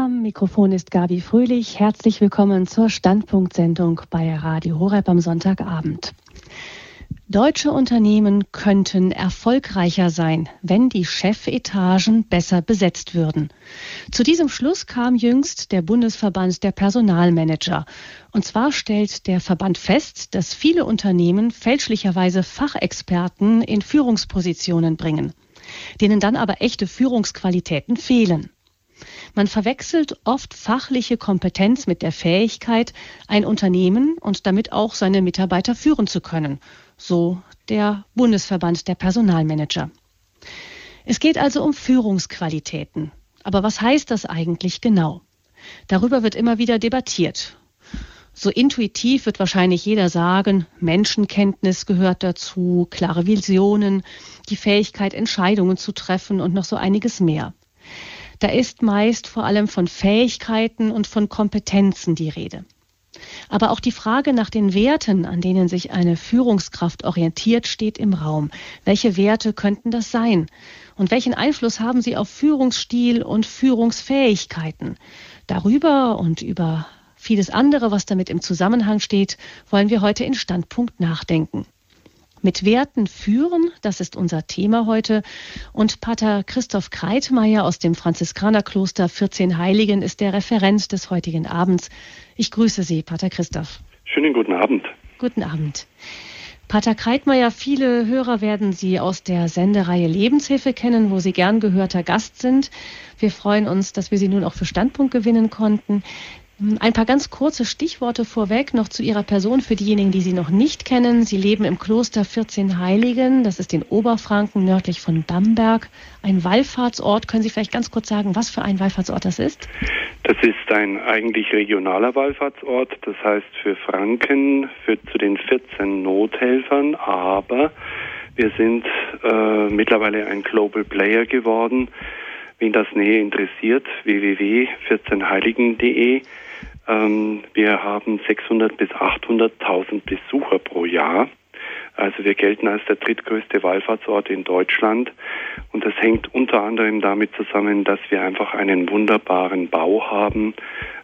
Am Mikrofon ist Gabi Fröhlich. Herzlich willkommen zur Standpunktsendung bei Radio Horeb am Sonntagabend. Deutsche Unternehmen könnten erfolgreicher sein, wenn die Chefetagen besser besetzt würden. Zu diesem Schluss kam jüngst der Bundesverband der Personalmanager. Und zwar stellt der Verband fest, dass viele Unternehmen fälschlicherweise Fachexperten in Führungspositionen bringen, denen dann aber echte Führungsqualitäten fehlen. Man verwechselt oft fachliche Kompetenz mit der Fähigkeit, ein Unternehmen und damit auch seine Mitarbeiter führen zu können so der Bundesverband der Personalmanager. Es geht also um Führungsqualitäten. Aber was heißt das eigentlich genau? Darüber wird immer wieder debattiert. So intuitiv wird wahrscheinlich jeder sagen, Menschenkenntnis gehört dazu, klare Visionen, die Fähigkeit, Entscheidungen zu treffen und noch so einiges mehr. Da ist meist vor allem von Fähigkeiten und von Kompetenzen die Rede. Aber auch die Frage nach den Werten, an denen sich eine Führungskraft orientiert, steht im Raum. Welche Werte könnten das sein? Und welchen Einfluss haben sie auf Führungsstil und Führungsfähigkeiten? Darüber und über vieles andere, was damit im Zusammenhang steht, wollen wir heute in Standpunkt nachdenken. Mit Werten führen, das ist unser Thema heute. Und Pater Christoph Kreitmeier aus dem Franziskanerkloster 14 Heiligen ist der Referent des heutigen Abends. Ich grüße Sie, Pater Christoph. Schönen guten Abend. Guten Abend. Pater Kreitmeier, viele Hörer werden Sie aus der Sendereihe Lebenshilfe kennen, wo Sie gern gehörter Gast sind. Wir freuen uns, dass wir Sie nun auch für Standpunkt gewinnen konnten. Ein paar ganz kurze Stichworte vorweg noch zu Ihrer Person für diejenigen, die Sie noch nicht kennen. Sie leben im Kloster 14 Heiligen, das ist in Oberfranken nördlich von Bamberg, ein Wallfahrtsort. Können Sie vielleicht ganz kurz sagen, was für ein Wallfahrtsort das ist? Das ist ein eigentlich regionaler Wallfahrtsort, das heißt für Franken, für zu den 14 Nothelfern, aber wir sind äh, mittlerweile ein Global Player geworden. Wen das näher interessiert, www.14heiligen.de ähm, wir haben 600 bis 800.000 Besucher pro Jahr. Also wir gelten als der drittgrößte Wallfahrtsort in Deutschland. Und das hängt unter anderem damit zusammen, dass wir einfach einen wunderbaren Bau haben.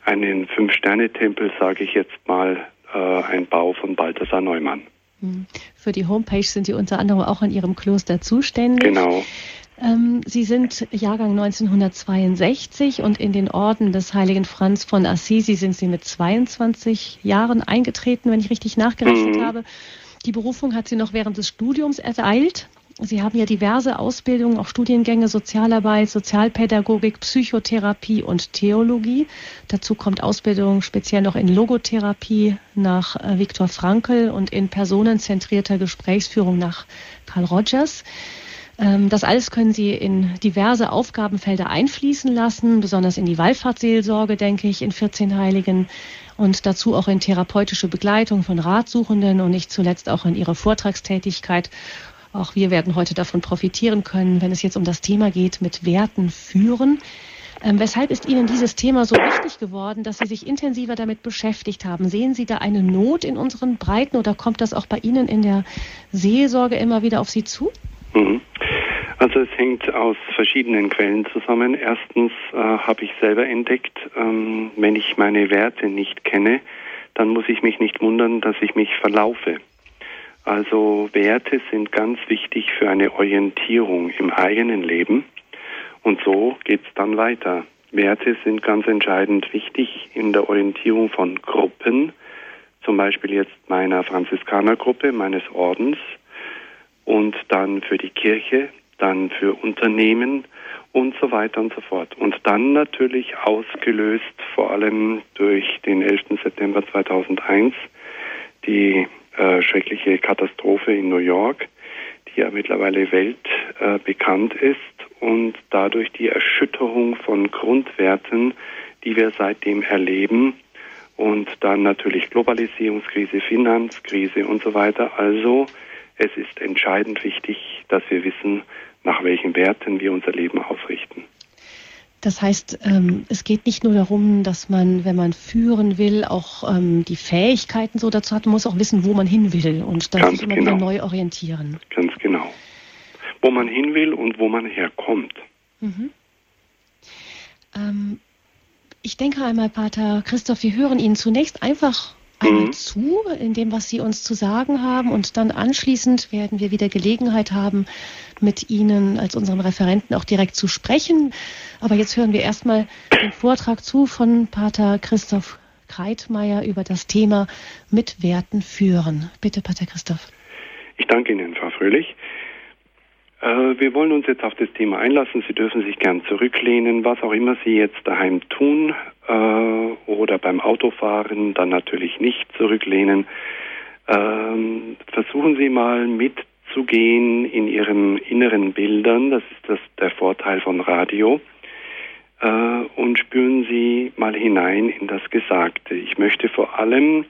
Einen Fünf-Sterne-Tempel, sage ich jetzt mal, äh, ein Bau von Balthasar Neumann. Hm. Für die Homepage sind Sie unter anderem auch in Ihrem Kloster zuständig. Genau. Ähm, Sie sind Jahrgang 1962 und in den Orden des heiligen Franz von Assisi sind Sie mit 22 Jahren eingetreten, wenn ich richtig nachgerechnet mhm. habe. Die Berufung hat Sie noch während des Studiums ereilt. Sie haben ja diverse Ausbildungen, auch Studiengänge, Sozialarbeit, Sozialpädagogik, Psychotherapie und Theologie. Dazu kommt Ausbildung speziell noch in Logotherapie nach äh, Viktor Frankl und in personenzentrierter Gesprächsführung nach Carl Rogers. Ähm, das alles können Sie in diverse Aufgabenfelder einfließen lassen, besonders in die Wallfahrtsseelsorge, denke ich, in 14 Heiligen und dazu auch in therapeutische Begleitung von Ratsuchenden und nicht zuletzt auch in Ihre Vortragstätigkeit. Auch wir werden heute davon profitieren können, wenn es jetzt um das Thema geht, mit Werten führen. Ähm, weshalb ist Ihnen dieses Thema so wichtig geworden, dass Sie sich intensiver damit beschäftigt haben? Sehen Sie da eine Not in unseren Breiten oder kommt das auch bei Ihnen in der Seelsorge immer wieder auf Sie zu? Mhm. Also es hängt aus verschiedenen Quellen zusammen. Erstens äh, habe ich selber entdeckt, ähm, wenn ich meine Werte nicht kenne, dann muss ich mich nicht wundern, dass ich mich verlaufe. Also Werte sind ganz wichtig für eine Orientierung im eigenen Leben. Und so geht es dann weiter. Werte sind ganz entscheidend wichtig in der Orientierung von Gruppen, zum Beispiel jetzt meiner Franziskanergruppe, meines Ordens und dann für die Kirche, dann für Unternehmen und so weiter und so fort. Und dann natürlich ausgelöst vor allem durch den 11. September 2001 die äh, schreckliche Katastrophe in New York, die ja mittlerweile weltbekannt äh, ist und dadurch die Erschütterung von Grundwerten, die wir seitdem erleben und dann natürlich Globalisierungskrise, Finanzkrise und so weiter. Also es ist entscheidend wichtig, dass wir wissen, nach welchen Werten wir unser Leben ausrichten. Das heißt, ähm, es geht nicht nur darum, dass man, wenn man führen will, auch ähm, die Fähigkeiten so dazu hat, man muss auch wissen, wo man hin will und dann sich immer genau. wieder neu orientieren. Ganz genau. Wo man hin will und wo man herkommt. Mhm. Ähm, Ich denke einmal, Pater Christoph, wir hören Ihnen zunächst einfach mhm. zu, in dem, was Sie uns zu sagen haben. Und dann anschließend werden wir wieder Gelegenheit haben, mit Ihnen als unserem Referenten auch direkt zu sprechen. Aber jetzt hören wir erstmal den Vortrag zu von Pater Christoph Kreitmeier über das Thema mit Werten führen. Bitte, Pater Christoph. Ich danke Ihnen, Frau Fröhlich. Äh, wir wollen uns jetzt auf das Thema einlassen. Sie dürfen sich gern zurücklehnen, was auch immer Sie jetzt daheim tun äh, oder beim Autofahren, dann natürlich nicht zurücklehnen. Ähm, versuchen Sie mal mitzugehen in Ihren inneren Bildern. Das ist das, der Vorteil von Radio. Äh, und spüren Sie mal hinein in das Gesagte. Ich möchte vor allem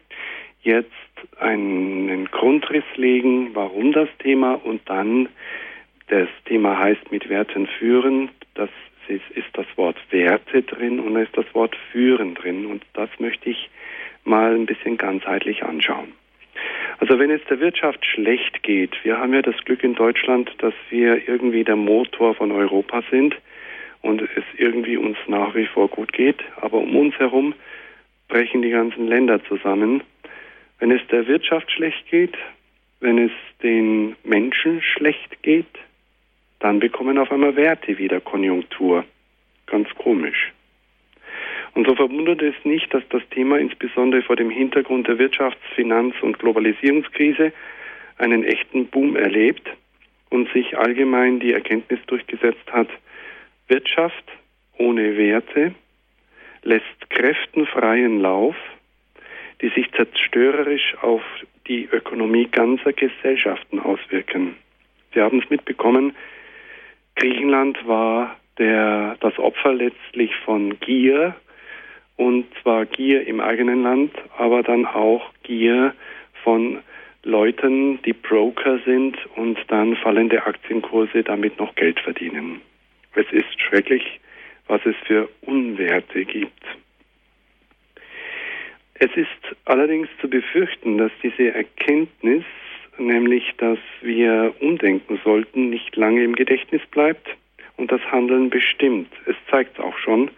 jetzt einen Grundriss legen, warum das Thema und dann das Thema heißt mit Werten führen. Das ist, das Wort Werte drin und da ist das Wort führen drin. Und das möchte ich mal ein bisschen ganzheitlich anschauen. Also wenn es der Wirtschaft schlecht geht, wir haben ja das Glück in Deutschland, dass wir irgendwie der Motor von Europa sind und es irgendwie uns nach wie vor gut geht, aber um uns herum brechen die ganzen Länder zusammen. Wenn es der Wirtschaft schlecht geht, wenn es den Menschen schlecht geht, dann bekommen auf einmal Werte wieder Konjunktur. Ganz komisch. Und so verwundert es nicht, dass das Thema insbesondere vor dem Hintergrund der Wirtschafts-, Finanz- und Globalisierungskrise einen echten Boom erlebt und sich allgemein die Erkenntnis durchgesetzt hat, Wirtschaft ohne Werte lässt Kräften freien Lauf, die sich zerstörerisch auf die Ökonomie ganzer Gesellschaften auswirken. Sie haben es mitbekommen, Griechenland war der, das Opfer letztlich von Gier, und zwar Gier im eigenen Land, aber dann auch Gier von Leuten, die Broker sind und dann fallende Aktienkurse damit noch Geld verdienen. Es ist schrecklich, was es für Unwerte gibt. Es ist allerdings zu befürchten, dass diese Erkenntnis nämlich dass wir umdenken sollten, nicht lange im Gedächtnis bleibt und das Handeln bestimmt. Es zeigt auch schon,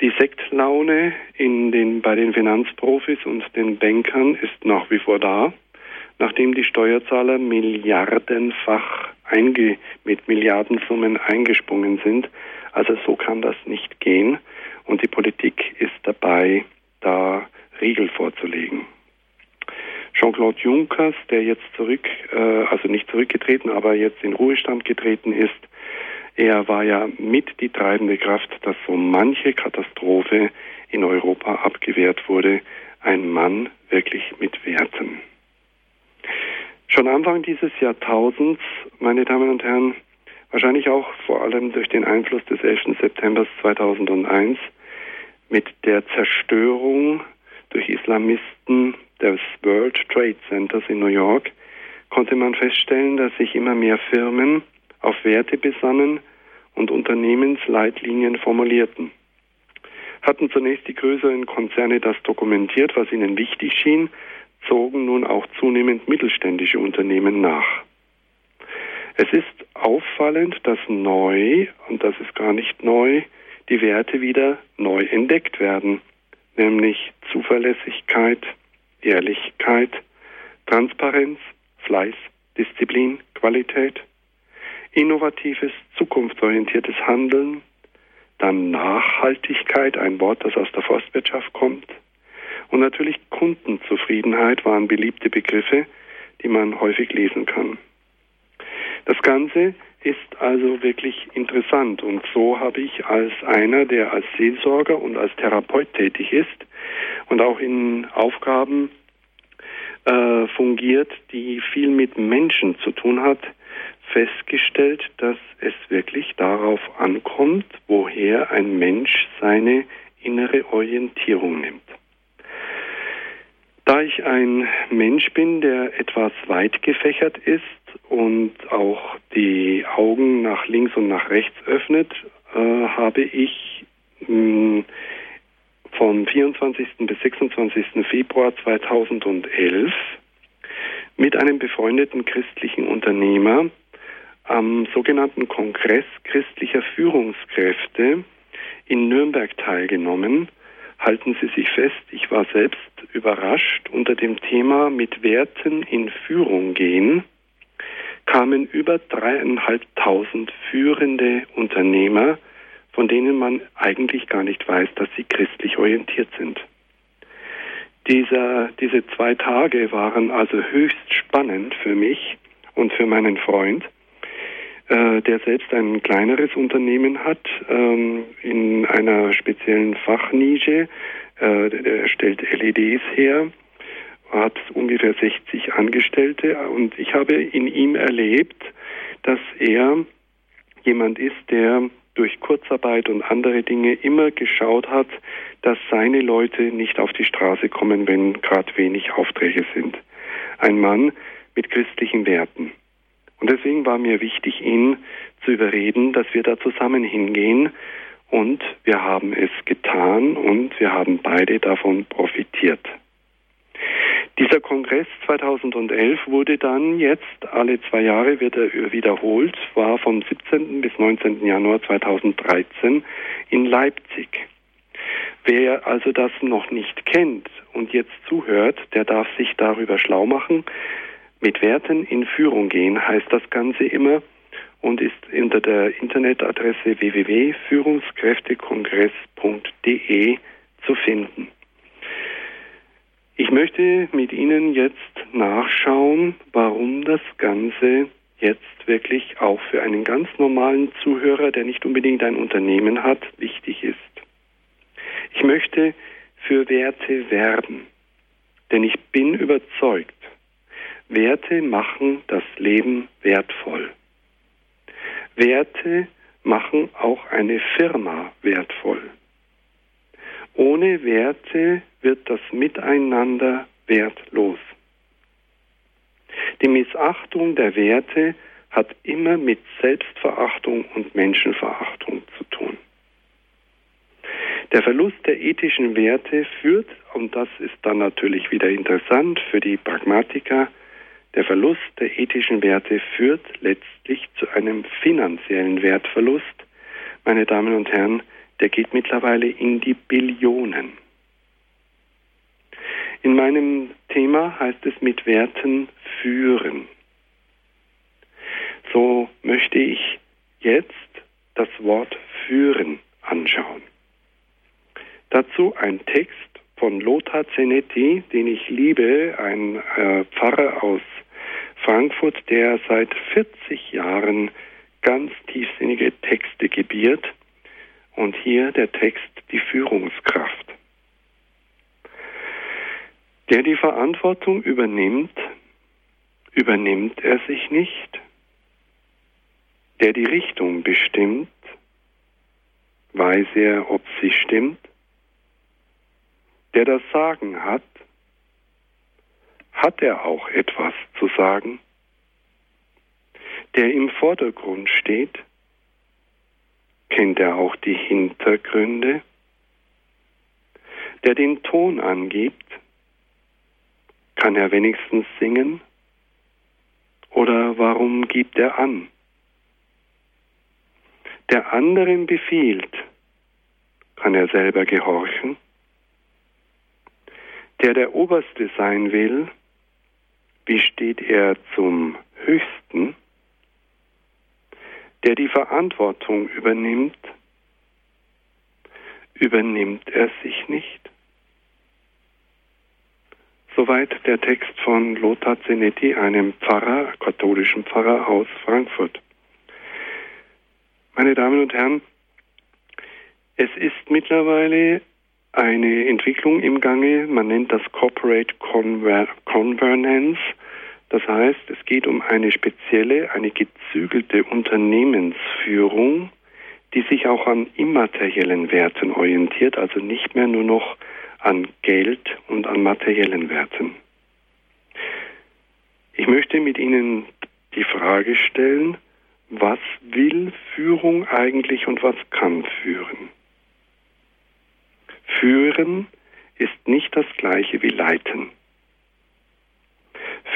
die Sektlaune in den, bei den Finanzprofis und den Bankern ist nach wie vor da, nachdem die Steuerzahler milliardenfach einge, mit Milliardensummen eingesprungen sind. Also so kann das nicht gehen und die Politik ist dabei, da Riegel vorzulegen. Jean-Claude Junckers, der jetzt zurück, äh, also nicht zurückgetreten, aber jetzt in Ruhestand getreten ist, er war ja mit die treibende Kraft, dass so manche Katastrophe in Europa abgewehrt wurde. Ein Mann wirklich mit Werten. Schon Anfang dieses Jahrtausends, meine Damen und Herren, wahrscheinlich auch vor allem durch den Einfluss des 11. September 2001, mit der Zerstörung durch Islamisten des World Trade Centers in New York konnte man feststellen, dass sich immer mehr Firmen auf Werte besannen und Unternehmensleitlinien formulierten. Hatten zunächst die größeren Konzerne das dokumentiert, was ihnen wichtig schien, zogen nun auch zunehmend mittelständische Unternehmen nach. Es ist auffallend, dass neu, und das ist gar nicht neu, die Werte wieder neu entdeckt werden, nämlich Zuverlässigkeit, Ehrlichkeit, Transparenz, Fleiß, Disziplin, Qualität, innovatives, zukunftsorientiertes Handeln, dann Nachhaltigkeit, ein Wort, das aus der Forstwirtschaft kommt, und natürlich Kundenzufriedenheit waren beliebte Begriffe, die man häufig lesen kann. Das Ganze ist also wirklich interessant und so habe ich als einer, der als Seelsorger und als Therapeut tätig ist und auch in Aufgaben äh, fungiert, die viel mit Menschen zu tun hat, festgestellt, dass es wirklich darauf ankommt, woher ein Mensch seine innere Orientierung nimmt. Da ich ein Mensch bin, der etwas weit gefächert ist und auch die Augen nach links und nach rechts öffnet, äh, habe ich mh, hm, vom 24. bis 26. Februar 2011 mit einem befreundeten christlichen Unternehmer am sogenannten Kongress christlicher Führungskräfte in Nürnberg teilgenommen. Halten Sie sich fest, ich war selbst überrascht. Unter dem Thema mit Werten in Führung gehen kamen über dreieinhalbtausend führende Unternehmer, von denen man eigentlich gar nicht weiß, dass sie christlich orientiert sind. Dieser, diese zwei Tage waren also höchst spannend für mich und für meinen Freund, äh, der selbst ein kleineres Unternehmen hat ähm, in einer speziellen Fachnische. Äh, er stellt LEDs her, hat ungefähr 60 Angestellte und ich habe in ihm erlebt, dass er jemand ist, der durch Kurzarbeit und andere Dinge immer geschaut hat, dass seine Leute nicht auf die Straße kommen, wenn gerade wenig Aufträge sind. Ein Mann mit christlichen Werten. Und deswegen war mir wichtig, ihn zu überreden, dass wir da zusammen hingehen. Und wir haben es getan und wir haben beide davon profitiert. Dieser Kongress 2011 wurde dann jetzt, alle zwei Jahre wird er wiederholt, war vom 17. bis 19. Januar 2013 in Leipzig. Wer also das noch nicht kennt und jetzt zuhört, der darf sich darüber schlau machen. Mit Werten in Führung gehen heißt das Ganze immer und ist unter der Internetadresse www.führungskräftekongress.de zu finden. Ich möchte mit Ihnen jetzt nachschauen, warum das Ganze jetzt wirklich auch für einen ganz normalen Zuhörer, der nicht unbedingt ein Unternehmen hat, wichtig ist. Ich möchte für Werte werben, denn ich bin überzeugt, Werte machen das Leben wertvoll. Werte machen auch eine Firma wertvoll. Ohne Werte wird das Miteinander wertlos. Die Missachtung der Werte hat immer mit Selbstverachtung und Menschenverachtung zu tun. Der Verlust der ethischen Werte führt, und das ist dann natürlich wieder interessant für die Pragmatiker, der Verlust der ethischen Werte führt letztlich zu einem finanziellen Wertverlust. Meine Damen und Herren, der geht mittlerweile in die Billionen. In meinem Thema heißt es mit Werten führen. So möchte ich jetzt das Wort führen anschauen. Dazu ein Text von Lothar Zenetti, den ich liebe, ein äh, Pfarrer aus Frankfurt, der seit 40 Jahren ganz tiefsinnige Texte gebiert. Und hier der Text die Führungskraft. Der die Verantwortung übernimmt, übernimmt er sich nicht. Der die Richtung bestimmt, weiß er, ob sie stimmt. Der das Sagen hat, hat er auch etwas zu sagen. Der im Vordergrund steht, kennt er auch die Hintergründe. Der den Ton angibt, kann er wenigstens singen? Oder warum gibt er an? Der anderen befiehlt, kann er selber gehorchen? Der der Oberste sein will, wie steht er zum Höchsten? Der die Verantwortung übernimmt, übernimmt er sich nicht? Soweit der Text von Lothar Zenetti, einem Pfarrer, katholischen Pfarrer aus Frankfurt. Meine Damen und Herren, es ist mittlerweile eine Entwicklung im Gange, man nennt das Corporate Conver Convernance. Das heißt, es geht um eine spezielle, eine gezügelte Unternehmensführung, die sich auch an immateriellen Werten orientiert, also nicht mehr nur noch an Geld und an materiellen Werten. Ich möchte mit Ihnen die Frage stellen, was will Führung eigentlich und was kann führen? Führen ist nicht das gleiche wie leiten.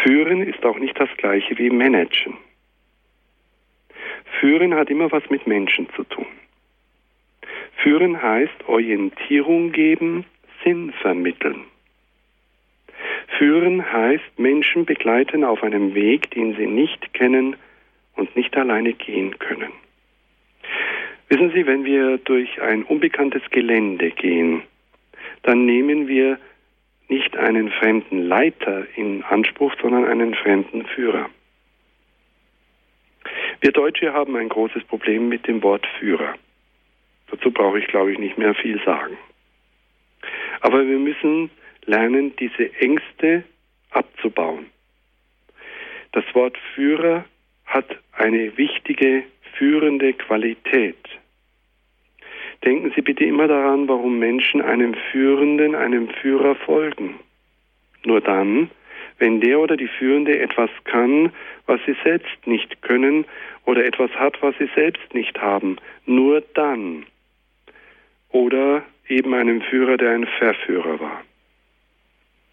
Führen ist auch nicht das gleiche wie managen. Führen hat immer was mit Menschen zu tun. Führen heißt Orientierung geben, Sinn vermitteln. Führen heißt Menschen begleiten auf einem Weg, den sie nicht kennen und nicht alleine gehen können. Wissen Sie, wenn wir durch ein unbekanntes Gelände gehen, dann nehmen wir nicht einen fremden Leiter in Anspruch, sondern einen fremden Führer. Wir Deutsche haben ein großes Problem mit dem Wort Führer. Dazu brauche ich, glaube ich, nicht mehr viel sagen. Aber wir müssen lernen, diese Ängste abzubauen. Das Wort Führer hat eine wichtige führende Qualität. Denken Sie bitte immer daran, warum Menschen einem Führenden, einem Führer folgen. Nur dann, wenn der oder die Führende etwas kann, was sie selbst nicht können oder etwas hat, was sie selbst nicht haben. Nur dann. Oder eben einem Führer, der ein Verführer war.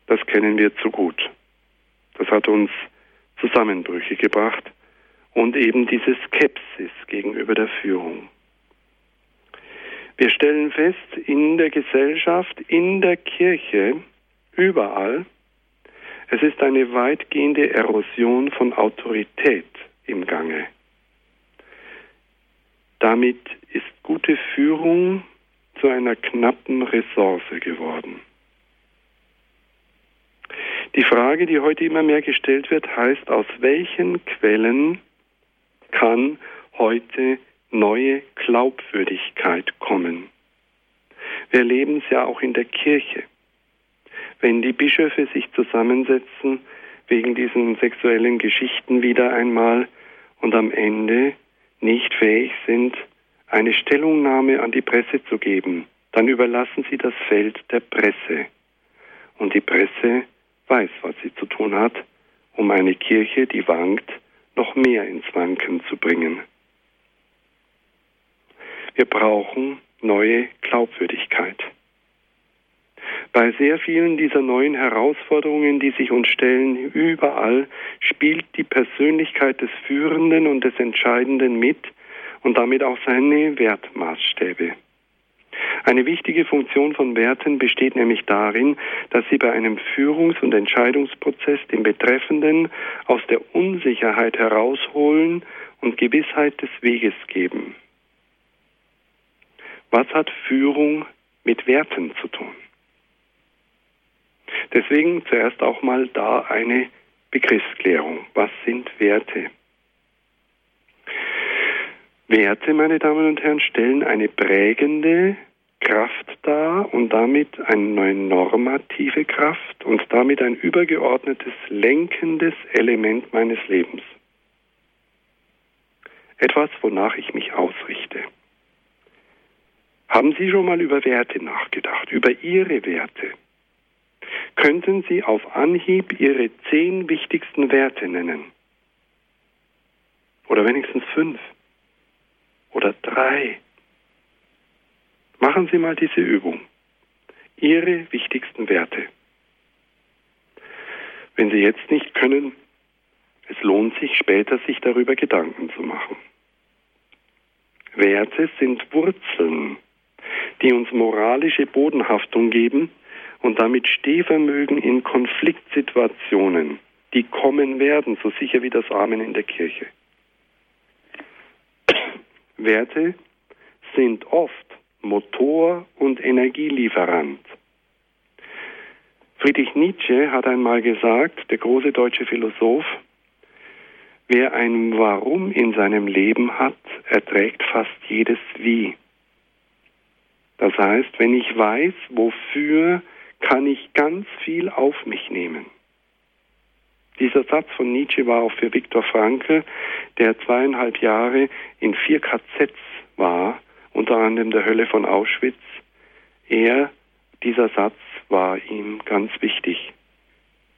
Das kennen wir zu gut. Das hat uns Zusammenbrüche gebracht und eben diese Skepsis gegenüber der Führung. Wir stellen fest, in der Gesellschaft, in der Kirche, überall, es ist eine weitgehende Erosion von Autorität im Gange. Damit ist gute Führung zu einer knappen Ressource geworden. Die Frage, die heute immer mehr gestellt wird, heißt, aus welchen Quellen kann heute neue Glaubwürdigkeit kommen? Wir erleben es ja auch in der Kirche. Wenn die Bischöfe sich zusammensetzen wegen diesen sexuellen Geschichten wieder einmal und am Ende nicht fähig sind, eine Stellungnahme an die Presse zu geben, dann überlassen sie das Feld der Presse. Und die Presse weiß, was sie zu tun hat, um eine Kirche, die wankt, noch mehr ins Wanken zu bringen. Wir brauchen neue Glaubwürdigkeit. Bei sehr vielen dieser neuen Herausforderungen, die sich uns stellen, überall spielt die Persönlichkeit des Führenden und des Entscheidenden mit und damit auch seine Wertmaßstäbe. Eine wichtige Funktion von Werten besteht nämlich darin, dass sie bei einem Führungs- und Entscheidungsprozess den Betreffenden aus der Unsicherheit herausholen und Gewissheit des Weges geben. Was hat Führung mit Werten zu tun? Deswegen zuerst auch mal da eine Begriffsklärung. Was sind Werte? Werte, meine Damen und Herren, stellen eine prägende Kraft dar und damit eine normative Kraft und damit ein übergeordnetes lenkendes Element meines Lebens. Etwas, wonach ich mich ausrichte. Haben Sie schon mal über Werte nachgedacht, über Ihre Werte? Könnten Sie auf Anhieb Ihre zehn wichtigsten Werte nennen? Oder wenigstens fünf? Oder drei? Machen Sie mal diese Übung. Ihre wichtigsten Werte. Wenn Sie jetzt nicht können, es lohnt sich später, sich darüber Gedanken zu machen. Werte sind Wurzeln die uns moralische Bodenhaftung geben und damit Stehvermögen in Konfliktsituationen, die kommen werden, so sicher wie das Amen in der Kirche. Werte sind oft Motor und Energielieferant. Friedrich Nietzsche hat einmal gesagt, der große deutsche Philosoph, wer ein Warum in seinem Leben hat, erträgt fast jedes Wie. Das heißt, wenn ich weiß, wofür, kann ich ganz viel auf mich nehmen. Dieser Satz von Nietzsche war auch für Viktor Frankl, der zweieinhalb Jahre in vier KZs war, unter anderem der Hölle von Auschwitz. Er, dieser Satz war ihm ganz wichtig.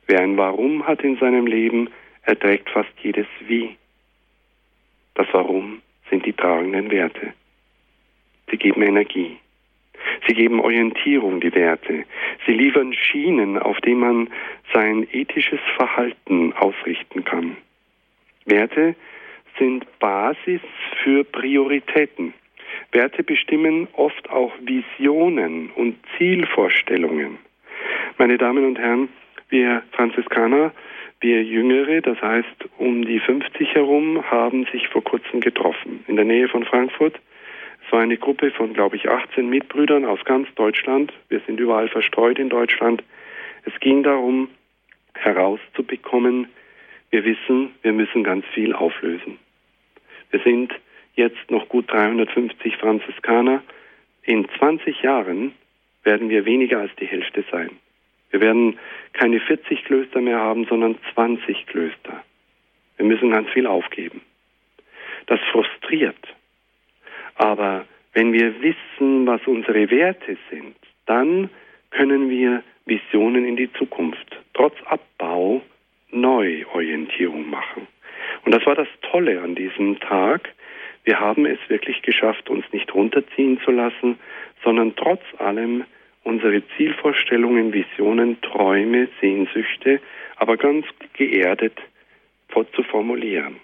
Wer ein Warum hat in seinem Leben, erträgt fast jedes Wie. Das Warum sind die tragenden Werte. Sie geben Energie. Sie geben Orientierung, die Werte. Sie liefern Schienen, auf denen man sein ethisches Verhalten ausrichten kann. Werte sind Basis für Prioritäten. Werte bestimmen oft auch Visionen und Zielvorstellungen. Meine Damen und Herren, wir Franziskaner, wir Jüngere, das heißt um die 50 herum, haben sich vor kurzem getroffen in der Nähe von Frankfurt. Es war eine Gruppe von, glaube ich, 18 Mitbrüdern aus ganz Deutschland. Wir sind überall verstreut in Deutschland. Es ging darum, herauszubekommen, wir wissen, wir müssen ganz viel auflösen. Wir sind jetzt noch gut 350 Franziskaner. In 20 Jahren werden wir weniger als die Hälfte sein. Wir werden keine 40 Klöster mehr haben, sondern 20 Klöster. Wir müssen ganz viel aufgeben. Das frustriert. Aber wenn wir wissen, was unsere Werte sind, dann können wir Visionen in die Zukunft, trotz Abbau, Neuorientierung machen. Und das war das Tolle an diesem Tag. Wir haben es wirklich geschafft, uns nicht runterziehen zu lassen, sondern trotz allem unsere Zielvorstellungen, Visionen, Träume, Sehnsüchte, aber ganz geerdet zu formulieren.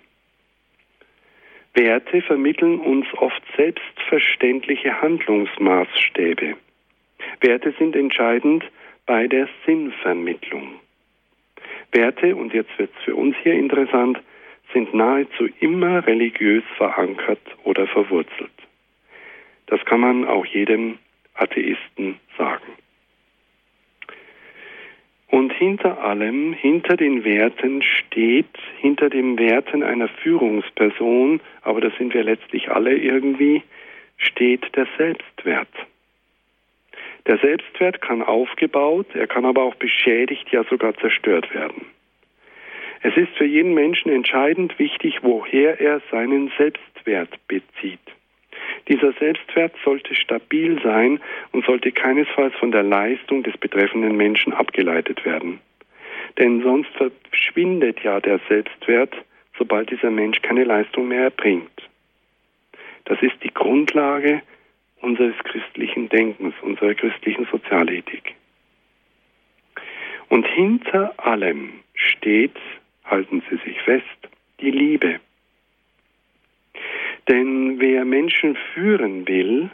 Werte vermitteln uns oft selbstverständliche Handlungsmaßstäbe. Werte sind entscheidend bei der Sinnvermittlung. Werte, und jetzt wird es für uns hier interessant, sind nahezu immer religiös verankert oder verwurzelt. Das kann man auch jedem Atheisten sagen. Und hinter allem, hinter den Werten steht, hinter den Werten einer Führungsperson, aber das sind wir letztlich alle irgendwie, steht der Selbstwert. Der Selbstwert kann aufgebaut, er kann aber auch beschädigt, ja sogar zerstört werden. Es ist für jeden Menschen entscheidend wichtig, woher er seinen Selbstwert bezieht. Dieser Selbstwert sollte stabil sein und sollte keinesfalls von der Leistung des betreffenden Menschen abgeleitet werden. Denn sonst verschwindet ja der Selbstwert, sobald dieser Mensch keine Leistung mehr erbringt. Das ist die Grundlage unseres christlichen Denkens, unserer christlichen Sozialethik. Und hinter allem steht, halten Sie sich fest, die Liebe. Denn wer Menschen führen will,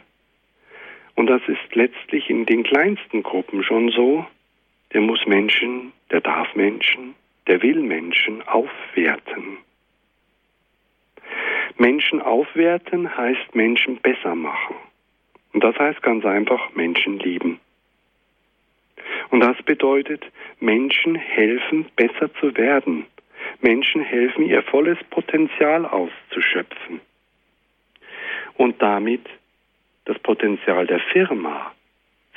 und das ist letztlich in den kleinsten Gruppen schon so, der muss Menschen, der darf Menschen, der will Menschen aufwerten. Menschen aufwerten heißt Menschen besser machen. Und das heißt ganz einfach Menschen lieben. Und das bedeutet, Menschen helfen, besser zu werden. Menschen helfen, ihr volles Potenzial auszuschöpfen und damit das Potenzial der Firma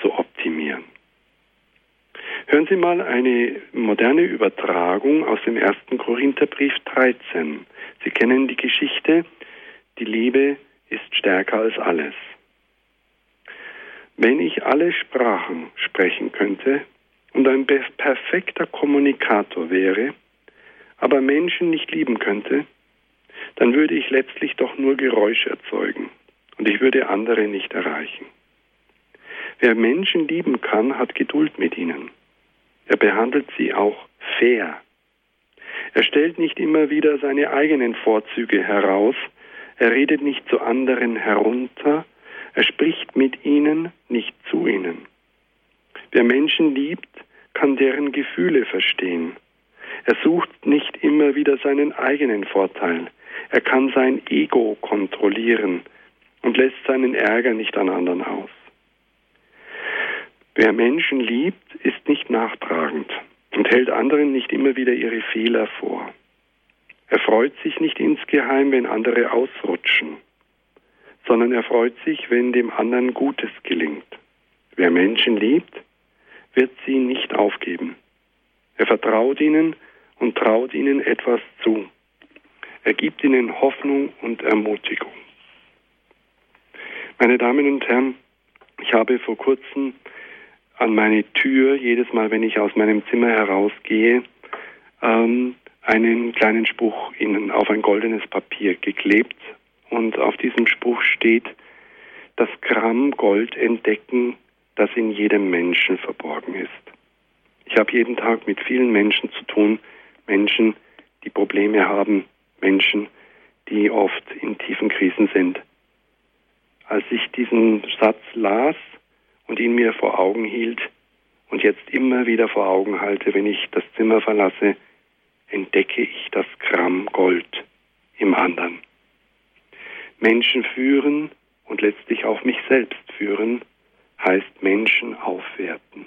zu optimieren. Hören Sie mal eine moderne Übertragung aus dem ersten Korintherbrief 13. Sie kennen die Geschichte, die Liebe ist stärker als alles. Wenn ich alle Sprachen sprechen könnte und ein perfekter Kommunikator wäre, aber Menschen nicht lieben könnte, dann würde ich letztlich doch nur Geräusch erzeugen und ich würde andere nicht erreichen. Wer Menschen lieben kann, hat Geduld mit ihnen. Er behandelt sie auch fair. Er stellt nicht immer wieder seine eigenen Vorzüge heraus, er redet nicht zu anderen herunter, er spricht mit ihnen, nicht zu ihnen. Wer Menschen liebt, kann deren Gefühle verstehen. Er sucht nicht immer wieder seinen eigenen Vorteil. Er kann sein Ego kontrollieren und lässt seinen Ärger nicht an anderen aus. Wer Menschen liebt, ist nicht nachtragend und hält anderen nicht immer wieder ihre Fehler vor. Er freut sich nicht insgeheim, wenn andere ausrutschen, sondern er freut sich, wenn dem anderen Gutes gelingt. Wer Menschen liebt, wird sie nicht aufgeben. Er vertraut ihnen und traut ihnen etwas zu. Er gibt ihnen Hoffnung und Ermutigung. Meine Damen und Herren, ich habe vor kurzem an meine Tür, jedes Mal, wenn ich aus meinem Zimmer herausgehe, ähm, einen kleinen Spruch Ihnen auf ein goldenes Papier geklebt. Und auf diesem Spruch steht, das Gramm Gold entdecken, das in jedem Menschen verborgen ist. Ich habe jeden Tag mit vielen Menschen zu tun, Menschen, die Probleme haben, Menschen, die oft in tiefen Krisen sind. als ich diesen Satz las und ihn mir vor Augen hielt und jetzt immer wieder vor Augen halte, wenn ich das Zimmer verlasse, entdecke ich das Gramm Gold im anderen. Menschen führen und letztlich auch mich selbst führen, heißt Menschen aufwerten.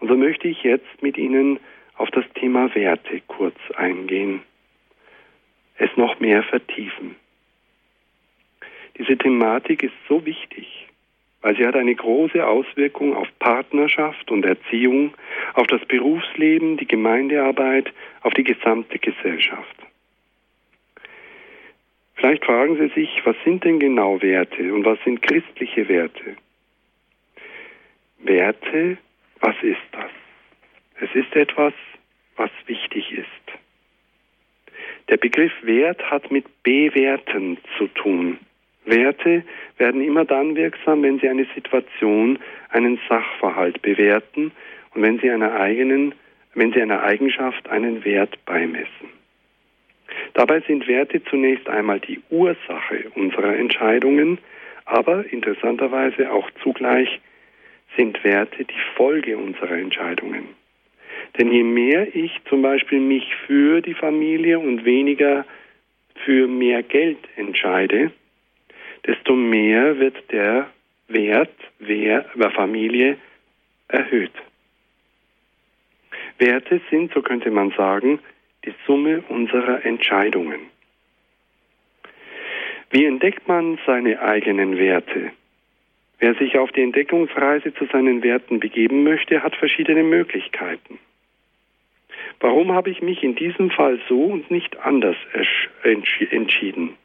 Und so möchte ich jetzt mit Ihnen auf das Thema Werte kurz eingehen, es noch mehr vertiefen. Diese Thematik ist so wichtig, weil sie hat eine große Auswirkung auf Partnerschaft und Erziehung, auf das Berufsleben, die Gemeindearbeit, auf die gesamte Gesellschaft. Vielleicht fragen Sie sich, was sind denn genau Werte und was sind christliche Werte? Werte, was ist das? Es ist etwas, was wichtig ist. Der Begriff Wert hat mit Bewerten zu tun. Werte werden immer dann wirksam, wenn sie eine Situation, einen Sachverhalt bewerten und wenn sie einer eigenen, wenn sie einer Eigenschaft einen Wert beimessen. Dabei sind Werte zunächst einmal die Ursache unserer Entscheidungen, aber interessanterweise auch zugleich sind Werte die Folge unserer Entscheidungen. Denn je mehr ich zum Beispiel mich für die Familie und weniger für mehr Geld entscheide, desto mehr wird der Wert der Familie erhöht. Werte sind, so könnte man sagen, die Summe unserer Entscheidungen. Wie entdeckt man seine eigenen Werte? Wer sich auf die Entdeckungsreise zu seinen Werten begeben möchte, hat verschiedene Möglichkeiten. Warum habe ich mich in diesem Fall so und nicht anders entschieden?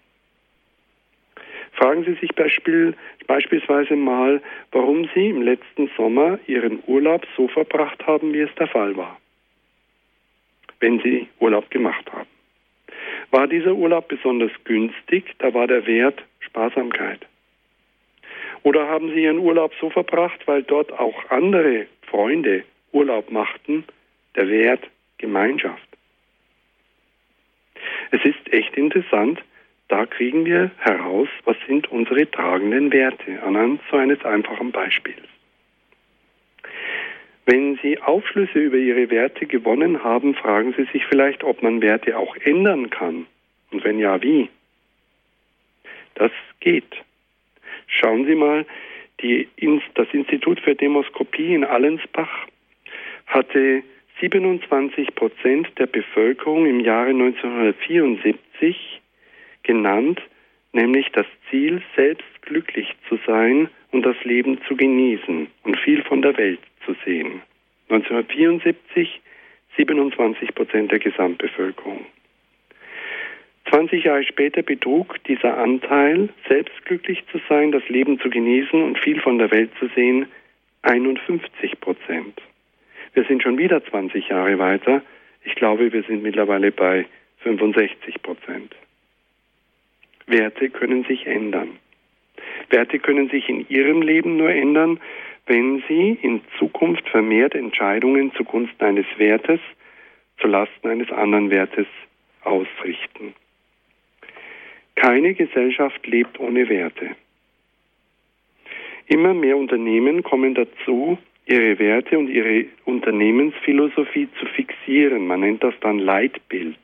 Fragen Sie sich Beispiel, beispielsweise mal, warum Sie im letzten Sommer Ihren Urlaub so verbracht haben, wie es der Fall war, wenn Sie Urlaub gemacht haben. War dieser Urlaub besonders günstig, da war der Wert Sparsamkeit. Oder haben Sie Ihren Urlaub so verbracht, weil dort auch andere Freunde Urlaub machten, der Wert Gemeinschaft. Es ist echt interessant, da kriegen wir heraus, was sind unsere tragenden Werte anhand so eines einfachen Beispiels. Wenn Sie Aufschlüsse über Ihre Werte gewonnen haben, fragen Sie sich vielleicht, ob man Werte auch ändern kann. Und wenn ja, wie? Das geht. Schauen Sie mal, die, das Institut für Demoskopie in Allensbach hatte 27 Prozent der Bevölkerung im Jahre 1974 genannt, nämlich das Ziel, selbst glücklich zu sein und das Leben zu genießen und viel von der Welt zu sehen. 1974 27 Prozent der Gesamtbevölkerung. 20 Jahre später betrug dieser Anteil, selbst glücklich zu sein, das Leben zu genießen und viel von der Welt zu sehen, 51 Prozent. Wir sind schon wieder 20 Jahre weiter. Ich glaube, wir sind mittlerweile bei 65 Prozent. Werte können sich ändern. Werte können sich in Ihrem Leben nur ändern, wenn Sie in Zukunft vermehrt Entscheidungen zugunsten eines Wertes zulasten eines anderen Wertes ausrichten. Keine Gesellschaft lebt ohne Werte. Immer mehr Unternehmen kommen dazu, ihre Werte und ihre Unternehmensphilosophie zu fixieren. Man nennt das dann Leitbild.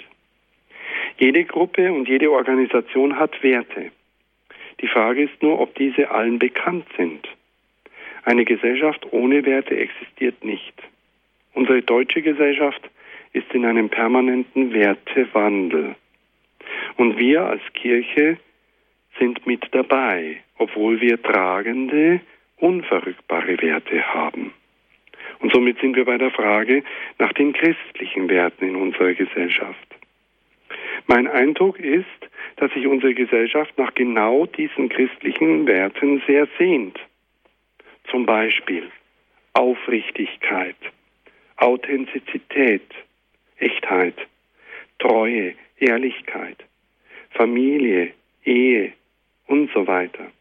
Jede Gruppe und jede Organisation hat Werte. Die Frage ist nur, ob diese allen bekannt sind. Eine Gesellschaft ohne Werte existiert nicht. Unsere deutsche Gesellschaft ist in einem permanenten Wertewandel. Und wir als Kirche sind mit dabei, obwohl wir tragende, unverrückbare Werte haben. Und somit sind wir bei der Frage nach den christlichen Werten in unserer Gesellschaft. Mein Eindruck ist, dass sich unsere Gesellschaft nach genau diesen christlichen Werten sehr sehnt. Zum Beispiel Aufrichtigkeit, Authentizität, Echtheit, Treue, Ehrlichkeit, Familie, Ehe und so weiter.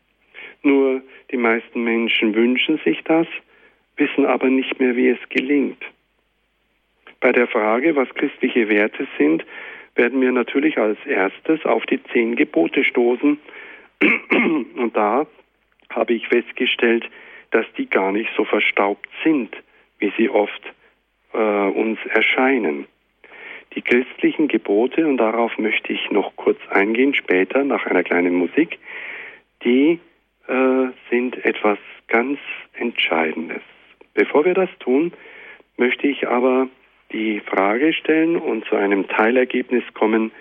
Nur die meisten Menschen wünschen sich das, wissen aber nicht mehr, wie es gelingt. Bei der Frage, was christliche Werte sind, werden wir natürlich als erstes auf die zehn Gebote stoßen Und da habe ich festgestellt, dass die gar nicht so verstaubt sind, wie sie oft äh, uns erscheinen. Die christlichen Gebote, und darauf möchte ich noch kurz eingehen später nach einer kleinen Musik, die äh, sind etwas ganz Entscheidendes. Bevor wir das tun, möchte ich aber die Frage stellen und zu einem Teilergebnis kommen,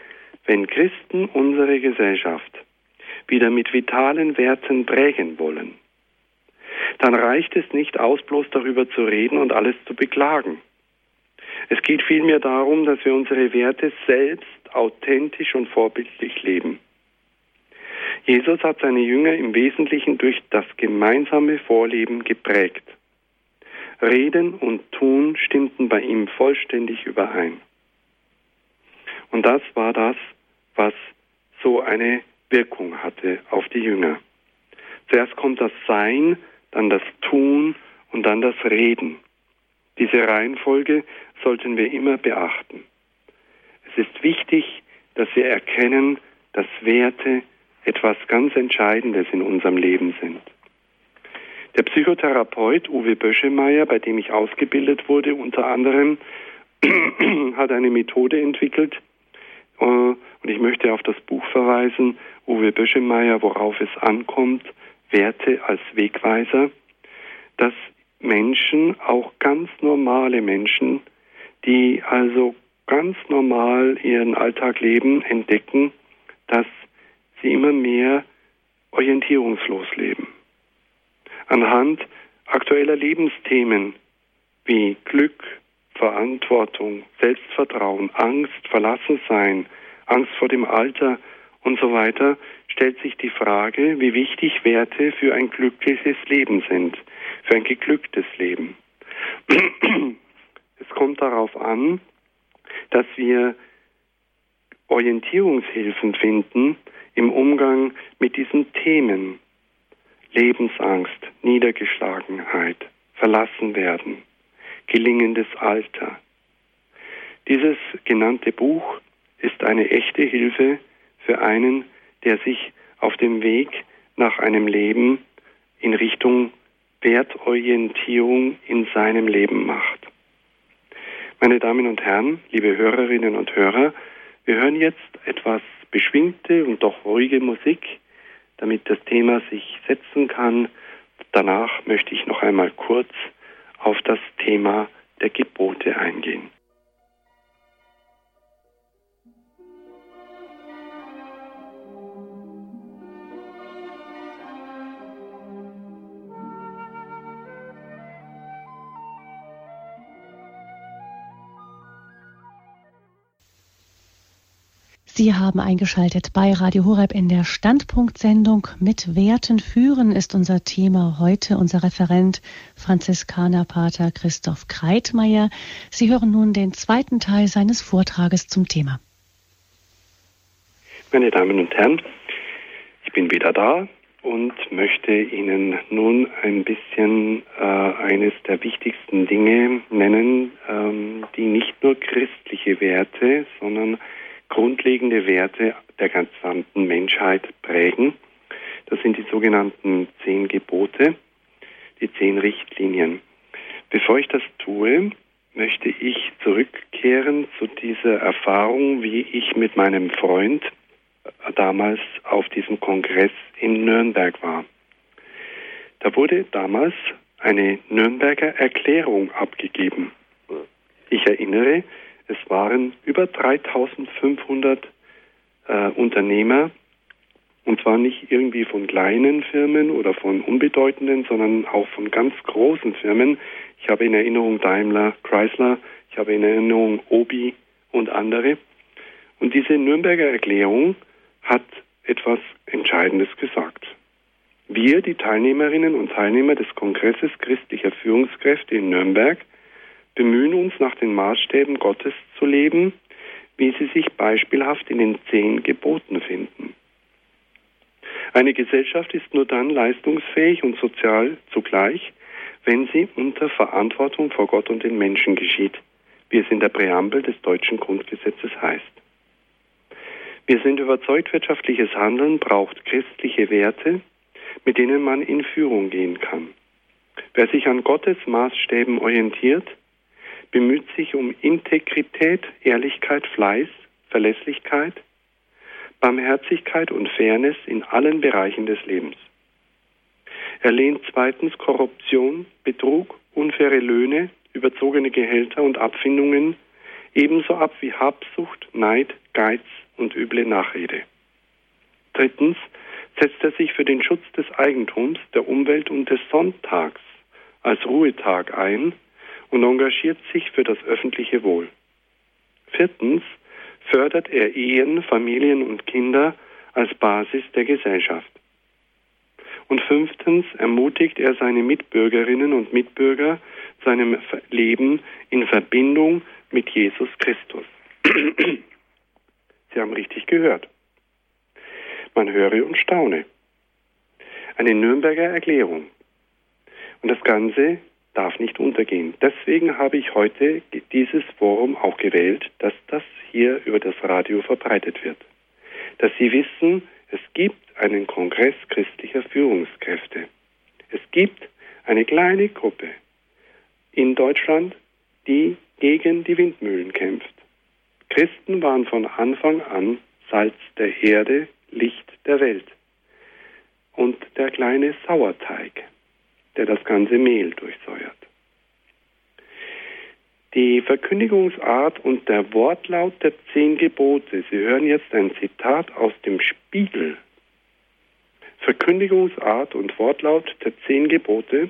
wenn Christen unsere Gesellschaft wieder mit vitalen Werten prägen wollen, dann reicht es nicht aus, bloß darüber zu reden und alles zu beklagen. Es geht vielmehr darum, dass wir unsere Werte selbst authentisch und vorbildlich leben. Jesus hat seine Jünger im Wesentlichen durch das gemeinsame Vorleben geprägt. Reden und Tun stimmten bei ihm vollständig überein. Und das war das, was so eine Wirkung hatte auf die Jünger. Zuerst kommt das Sein, dann das Tun und dann das Reden. Diese Reihenfolge sollten wir immer beachten. Es ist wichtig, dass wir erkennen, dass Werte etwas ganz Entscheidendes in unserem Leben sind. Der Psychotherapeut Uwe Böschemeyer, bei dem ich ausgebildet wurde, unter anderem, hat eine Methode entwickelt, äh, und ich möchte auf das Buch verweisen, Uwe Böschemeyer, worauf es ankommt, Werte als Wegweiser, dass Menschen, auch ganz normale Menschen, die also ganz normal ihren Alltag leben, entdecken, dass sie immer mehr orientierungslos leben. Anhand aktueller Lebensthemen wie Glück, Verantwortung, Selbstvertrauen, Angst, Verlassensein, Angst vor dem Alter und so weiter, stellt sich die Frage, wie wichtig Werte für ein glückliches Leben sind, für ein geglücktes Leben. Es kommt darauf an, dass wir Orientierungshilfen finden im Umgang mit diesen Themen. Lebensangst, Niedergeschlagenheit, verlassen werden, gelingendes Alter. Dieses genannte Buch ist eine echte Hilfe für einen, der sich auf dem Weg nach einem Leben in Richtung Wertorientierung in seinem Leben macht. Meine Damen und Herren, liebe Hörerinnen und Hörer, wir hören jetzt etwas beschwingte und doch ruhige Musik, damit das Thema sich setzen kann. Danach möchte ich noch einmal kurz auf das Thema der Gebote eingehen. Sie haben eingeschaltet bei Radio Horeb in der Standpunktsendung mit Werten führen ist unser Thema heute. Unser Referent Franziskanerpater Christoph Kreitmeier. Sie hören nun den zweiten Teil seines Vortrages zum Thema. Meine Damen und Herren, ich bin wieder da und möchte Ihnen nun ein bisschen äh, eines der wichtigsten Dinge nennen, ähm, die nicht nur christliche Werte, sondern grundlegende Werte der gesamten Menschheit prägen. Das sind die sogenannten zehn Gebote, die zehn Richtlinien. Bevor ich das tue, möchte ich zurückkehren zu dieser Erfahrung, wie ich mit meinem Freund damals auf diesem Kongress in Nürnberg war. Da wurde damals eine Nürnberger Erklärung abgegeben. Ich erinnere, es waren über 3500 äh, Unternehmer, und zwar nicht irgendwie von kleinen Firmen oder von unbedeutenden, sondern auch von ganz großen Firmen. Ich habe in Erinnerung Daimler, Chrysler, ich habe in Erinnerung Obi und andere. Und diese Nürnberger Erklärung hat etwas Entscheidendes gesagt. Wir, die Teilnehmerinnen und Teilnehmer des Kongresses christlicher Führungskräfte in Nürnberg, bemühen uns nach den Maßstäben Gottes zu leben, wie sie sich beispielhaft in den zehn Geboten finden. Eine Gesellschaft ist nur dann leistungsfähig und sozial zugleich, wenn sie unter Verantwortung vor Gott und den Menschen geschieht, wie es in der Präambel des deutschen Grundgesetzes heißt. Wir sind überzeugt, wirtschaftliches Handeln braucht christliche Werte, mit denen man in Führung gehen kann. Wer sich an Gottes Maßstäben orientiert, bemüht sich um Integrität, Ehrlichkeit, Fleiß, Verlässlichkeit, Barmherzigkeit und Fairness in allen Bereichen des Lebens. Er lehnt zweitens Korruption, Betrug, unfaire Löhne, überzogene Gehälter und Abfindungen ebenso ab wie Habsucht, Neid, Geiz und üble Nachrede. Drittens setzt er sich für den Schutz des Eigentums, der Umwelt und des Sonntags als Ruhetag ein und engagiert sich für das öffentliche Wohl. Viertens fördert er Ehen, Familien und Kinder als Basis der Gesellschaft. Und fünftens ermutigt er seine Mitbürgerinnen und Mitbürger zu einem Leben in Verbindung mit Jesus Christus. Sie haben richtig gehört. Man höre und staune. Eine Nürnberger Erklärung. Und das Ganze darf nicht untergehen. Deswegen habe ich heute dieses Forum auch gewählt, dass das hier über das Radio verbreitet wird. Dass Sie wissen, es gibt einen Kongress christlicher Führungskräfte. Es gibt eine kleine Gruppe in Deutschland, die gegen die Windmühlen kämpft. Christen waren von Anfang an Salz der Erde, Licht der Welt und der kleine Sauerteig, der das ganze Mehl durchsäuert. Die Verkündigungsart und der Wortlaut der zehn Gebote. Sie hören jetzt ein Zitat aus dem Spiegel. Verkündigungsart und Wortlaut der zehn Gebote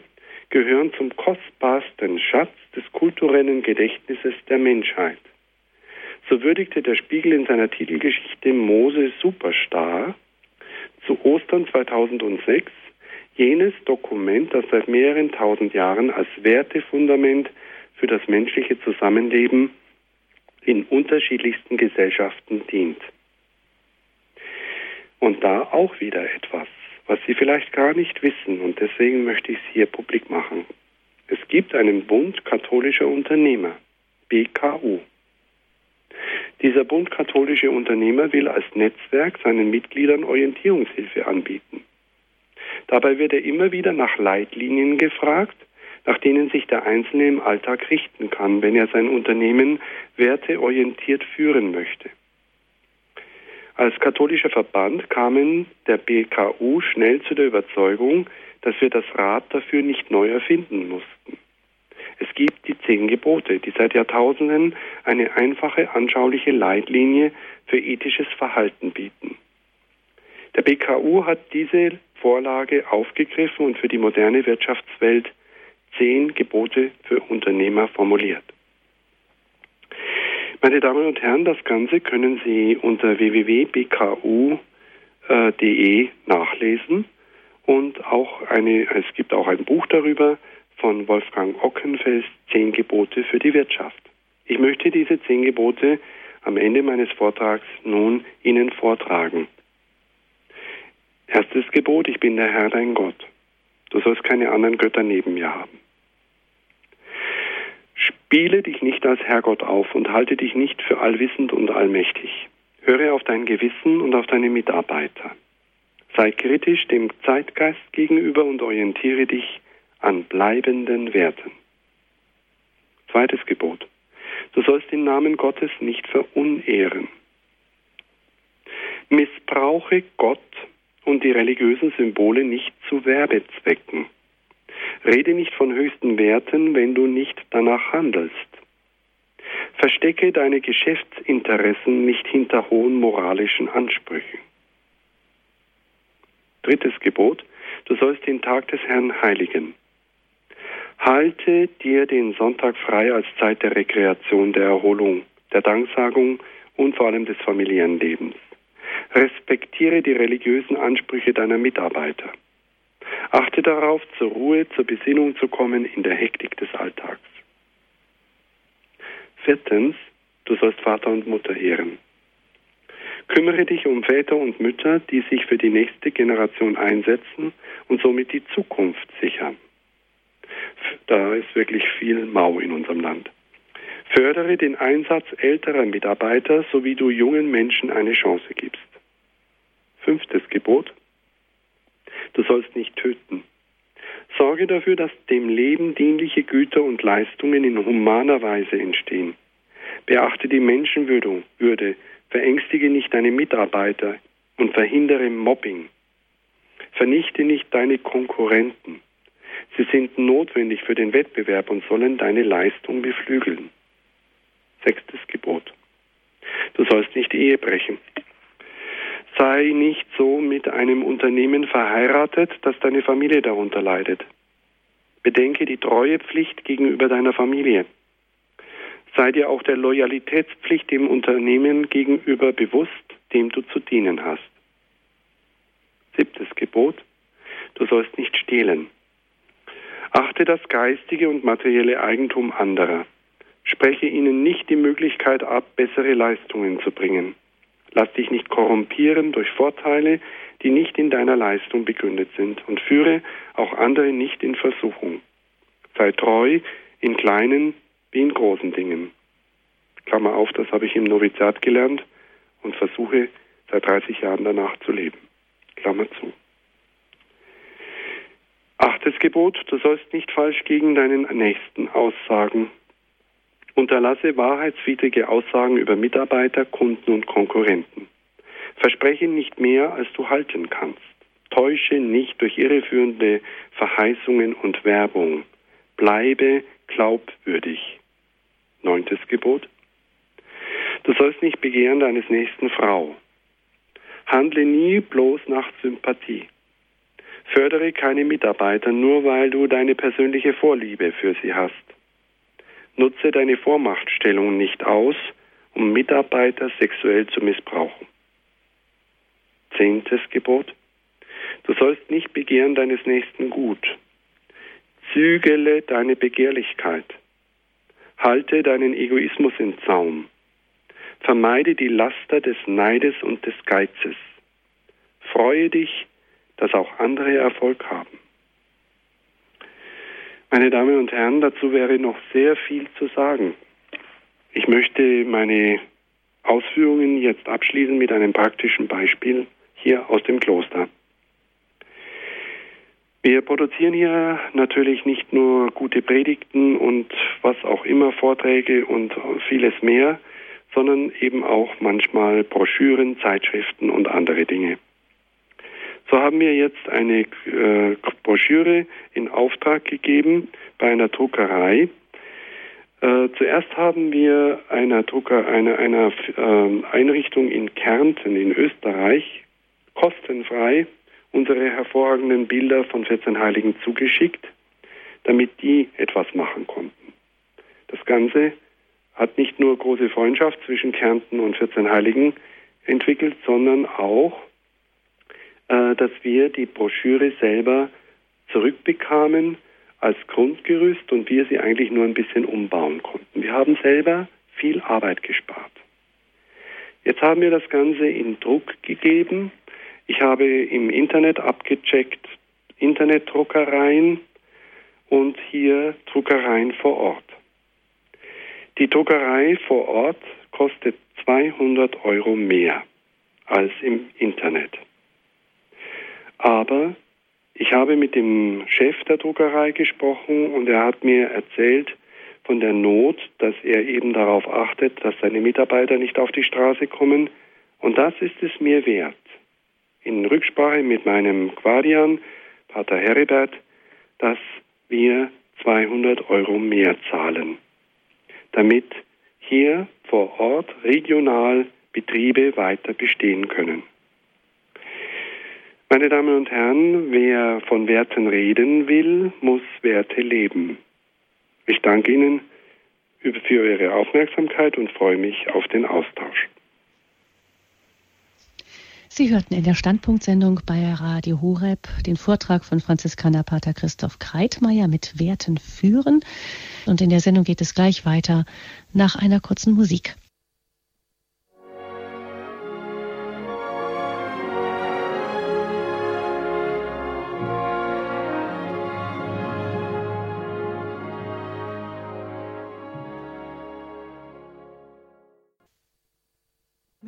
gehören zum kostbarsten Schatz des kulturellen Gedächtnisses der Menschheit. So würdigte der Spiegel in seiner Titelgeschichte Mose Superstar zu Ostern 2006 jenes Dokument, das seit mehreren tausend Jahren als Wertefundament für das menschliche Zusammenleben in unterschiedlichsten Gesellschaften dient. Und da auch wieder etwas, was Sie vielleicht gar nicht wissen, und deswegen möchte ich es hier publik machen. Es gibt einen Bund katholischer Unternehmer, BKU. Dieser Bund katholische Unternehmer will als Netzwerk seinen Mitgliedern Orientierungshilfe anbieten. Dabei wird er immer wieder nach Leitlinien gefragt, nach denen sich der Einzelne im Alltag richten kann, wenn er sein Unternehmen werteorientiert führen möchte. Als katholischer Verband kamen der BKU schnell zu der Überzeugung, dass wir das Rad dafür nicht neu erfinden mussten. Es gibt die zehn Gebote, die seit Jahrtausenden eine einfache, anschauliche Leitlinie für ethisches Verhalten bieten. Der BKU hat diese Vorlage aufgegriffen und für die moderne Wirtschaftswelt zehn Gebote für Unternehmer formuliert. Meine Damen und Herren, das Ganze können Sie unter www.bku.de nachlesen und auch eine, es gibt auch ein Buch darüber von Wolfgang Ockenfels, Zehn Gebote für die Wirtschaft. Ich möchte diese zehn Gebote am Ende meines Vortrags nun Ihnen vortragen. Erstes Gebot, ich bin der Herr dein Gott. Du sollst keine anderen Götter neben mir haben. Spiele dich nicht als Herrgott auf und halte dich nicht für allwissend und allmächtig. Höre auf dein Gewissen und auf deine Mitarbeiter. Sei kritisch dem Zeitgeist gegenüber und orientiere dich an bleibenden Werten. Zweites Gebot. Du sollst den Namen Gottes nicht verunehren. Missbrauche Gott und die religiösen Symbole nicht zu Werbezwecken. Rede nicht von höchsten Werten, wenn du nicht danach handelst. Verstecke deine Geschäftsinteressen nicht hinter hohen moralischen Ansprüchen. Drittes Gebot, du sollst den Tag des Herrn heiligen. Halte dir den Sonntag frei als Zeit der Rekreation, der Erholung, der Danksagung und vor allem des familiären Lebens. Respektiere die religiösen Ansprüche deiner Mitarbeiter. Achte darauf, zur Ruhe, zur Besinnung zu kommen in der Hektik des Alltags. Viertens, du sollst Vater und Mutter ehren. Kümmere dich um Väter und Mütter, die sich für die nächste Generation einsetzen und somit die Zukunft sichern. Da ist wirklich viel Mau in unserem Land. Fördere den Einsatz älterer Mitarbeiter, sowie du jungen Menschen eine Chance gibst. Fünftes Gebot. Du sollst nicht töten. Sorge dafür, dass dem Leben dienliche Güter und Leistungen in humaner Weise entstehen. Beachte die Menschenwürde, verängstige nicht deine Mitarbeiter und verhindere Mobbing. Vernichte nicht deine Konkurrenten. Sie sind notwendig für den Wettbewerb und sollen deine Leistung beflügeln. Sechstes Gebot. Du sollst nicht Ehe brechen. Sei nicht so mit einem Unternehmen verheiratet, dass deine Familie darunter leidet. Bedenke die Treuepflicht gegenüber deiner Familie. Sei dir auch der Loyalitätspflicht dem Unternehmen gegenüber bewusst, dem du zu dienen hast. Siebtes Gebot. Du sollst nicht stehlen. Achte das geistige und materielle Eigentum anderer. Spreche ihnen nicht die Möglichkeit ab, bessere Leistungen zu bringen. Lass dich nicht korrumpieren durch Vorteile, die nicht in deiner Leistung begründet sind und führe auch andere nicht in Versuchung. Sei treu in kleinen wie in großen Dingen. Klammer auf, das habe ich im Noviziat gelernt und versuche seit 30 Jahren danach zu leben. Klammer zu. Achtes Gebot, du sollst nicht falsch gegen deinen Nächsten aussagen. Unterlasse wahrheitswidrige Aussagen über Mitarbeiter, Kunden und Konkurrenten. Verspreche nicht mehr, als du halten kannst. Täusche nicht durch irreführende Verheißungen und Werbung. Bleibe glaubwürdig. Neuntes Gebot. Du sollst nicht begehren deines nächsten Frau. Handle nie bloß nach Sympathie. Fördere keine Mitarbeiter nur, weil du deine persönliche Vorliebe für sie hast. Nutze deine Vormachtstellung nicht aus, um Mitarbeiter sexuell zu missbrauchen. Zehntes Gebot. Du sollst nicht begehren deines nächsten Gut. Zügele deine Begehrlichkeit. Halte deinen Egoismus in Zaum. Vermeide die Laster des Neides und des Geizes. Freue dich dass auch andere Erfolg haben. Meine Damen und Herren, dazu wäre noch sehr viel zu sagen. Ich möchte meine Ausführungen jetzt abschließen mit einem praktischen Beispiel hier aus dem Kloster. Wir produzieren hier natürlich nicht nur gute Predigten und was auch immer, Vorträge und vieles mehr, sondern eben auch manchmal Broschüren, Zeitschriften und andere Dinge. So haben wir jetzt eine äh, Broschüre in Auftrag gegeben bei einer Druckerei. Äh, zuerst haben wir einer, Drucker, einer, einer äh, Einrichtung in Kärnten in Österreich kostenfrei unsere hervorragenden Bilder von 14 Heiligen zugeschickt, damit die etwas machen konnten. Das Ganze hat nicht nur große Freundschaft zwischen Kärnten und 14 Heiligen entwickelt, sondern auch äh, dass wir die Broschüre selber zurückbekamen als Grundgerüst und wir sie eigentlich nur ein bisschen umbauen konnten. Wir haben selber viel Arbeit gespart. Jetzt haben wir das Ganze in Druck gegeben. Ich habe im Internet abgecheckt Internetdruckereien und hier Druckereien vor Ort. Die Druckerei vor Ort kostet 200 Euro mehr als im Internet. Aber ich habe mit dem Chef der Druckerei gesprochen und er hat mir erzählt von der Not, dass er eben darauf achtet, dass seine Mitarbeiter nicht auf die Straße kommen. Und das ist es mir wert. In Rücksprache mit meinem Quadian, Pater Heribert, dass wir 200 Euro mehr zahlen, damit hier vor Ort regional Betriebe weiter bestehen können. Meine Damen und Herren, wer von Werten reden will, muss Werte leben. Ich danke Ihnen für Ihre Aufmerksamkeit und freue mich auf den Austausch. Sie hörten in der Standpunktsendung bei Radio Horeb den Vortrag von Franziskaner Pater Christoph Kreitmeier mit Werten führen. Und in der Sendung geht es gleich weiter nach einer kurzen Musik.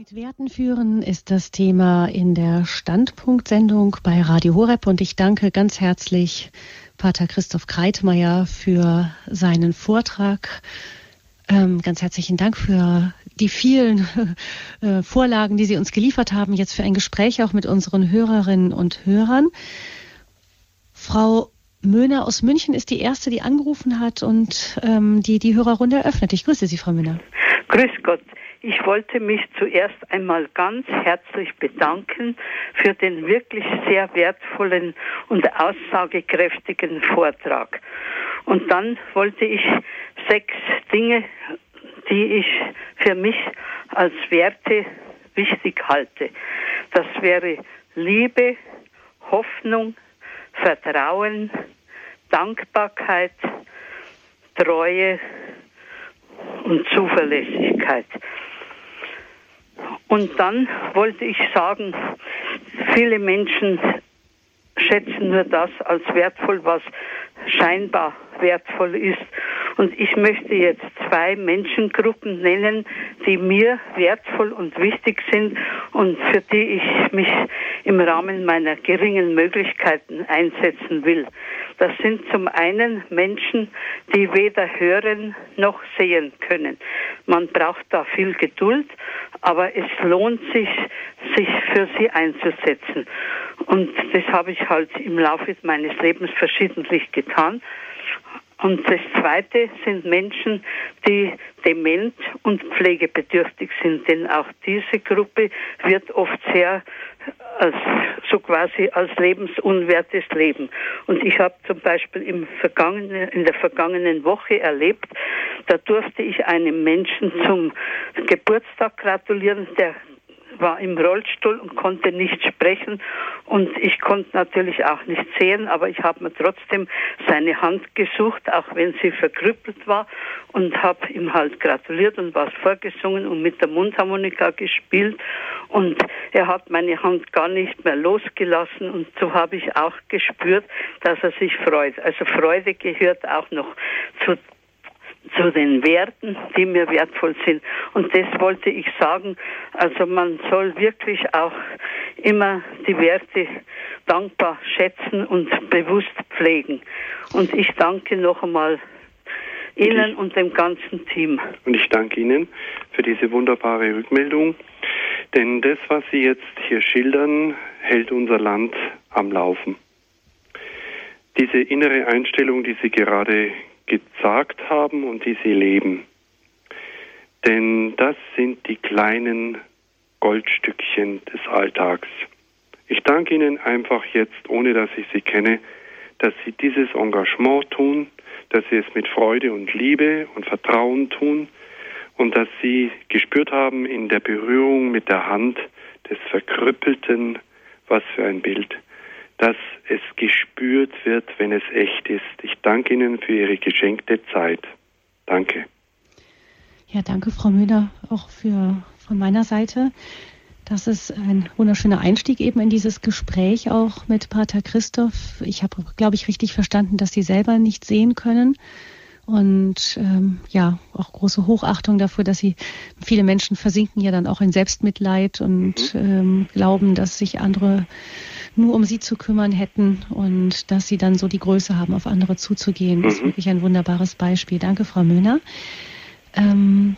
Mit Werten führen ist das Thema in der Standpunktsendung bei Radio Horeb und ich danke ganz herzlich Pater Christoph Kreitmeier für seinen Vortrag. Ähm, ganz herzlichen Dank für die vielen äh, Vorlagen, die Sie uns geliefert haben, jetzt für ein Gespräch auch mit unseren Hörerinnen und Hörern. Frau Möhner aus München ist die erste, die angerufen hat und ähm, die die Hörerrunde eröffnet. Ich grüße Sie, Frau Möhner. Grüß Gott. Ich wollte mich zuerst einmal ganz herzlich bedanken für den wirklich sehr wertvollen und aussagekräftigen Vortrag. Und dann wollte ich sechs Dinge, die ich für mich als Werte wichtig halte. Das wäre Liebe, Hoffnung, Vertrauen, Dankbarkeit, Treue und Zuverlässigkeit. Und dann wollte ich sagen, viele Menschen schätzen nur das als wertvoll, was scheinbar wertvoll ist. Und ich möchte jetzt zwei Menschengruppen nennen, die mir wertvoll und wichtig sind und für die ich mich im Rahmen meiner geringen Möglichkeiten einsetzen will. Das sind zum einen Menschen, die weder hören noch sehen können. Man braucht da viel Geduld, aber es lohnt sich, sich für sie einzusetzen. Und das habe ich halt im Laufe meines Lebens verschiedentlich getan. Und das Zweite sind Menschen, die dement und pflegebedürftig sind, denn auch diese Gruppe wird oft sehr als, so quasi als lebensunwertes Leben. Und ich habe zum Beispiel im vergangenen, in der vergangenen Woche erlebt, da durfte ich einem Menschen zum Geburtstag gratulieren, der war im Rollstuhl und konnte nicht sprechen. Und ich konnte natürlich auch nicht sehen, aber ich habe mir trotzdem seine Hand gesucht, auch wenn sie verkrüppelt war und habe ihm halt gratuliert und was vorgesungen und mit der Mundharmonika gespielt. Und er hat meine Hand gar nicht mehr losgelassen. Und so habe ich auch gespürt, dass er sich freut. Also Freude gehört auch noch zu zu den Werten, die mir wertvoll sind. Und das wollte ich sagen. Also man soll wirklich auch immer die Werte dankbar schätzen und bewusst pflegen. Und ich danke noch einmal Ihnen und dem ganzen Team. Und ich danke Ihnen für diese wunderbare Rückmeldung. Denn das, was Sie jetzt hier schildern, hält unser Land am Laufen. Diese innere Einstellung, die Sie gerade gesagt haben und die sie leben. Denn das sind die kleinen Goldstückchen des Alltags. Ich danke Ihnen einfach jetzt, ohne dass ich Sie kenne, dass Sie dieses Engagement tun, dass Sie es mit Freude und Liebe und Vertrauen tun und dass Sie gespürt haben in der Berührung mit der Hand des Verkrüppelten, was für ein Bild, dass es gespürt wird, wenn es echt ist. Ich danke Ihnen für Ihre geschenkte Zeit. Danke. Ja, danke, Frau Müller, auch für, von meiner Seite. Das ist ein wunderschöner Einstieg eben in dieses Gespräch auch mit Pater Christoph. Ich habe, glaube ich, richtig verstanden, dass Sie selber nicht sehen können. Und ähm, ja, auch große Hochachtung dafür, dass sie, viele Menschen versinken ja dann auch in Selbstmitleid und mhm. ähm, glauben, dass sich andere nur um sie zu kümmern hätten und dass sie dann so die Größe haben, auf andere zuzugehen. Das ist mhm. wirklich ein wunderbares Beispiel. Danke, Frau Möhner. Ähm,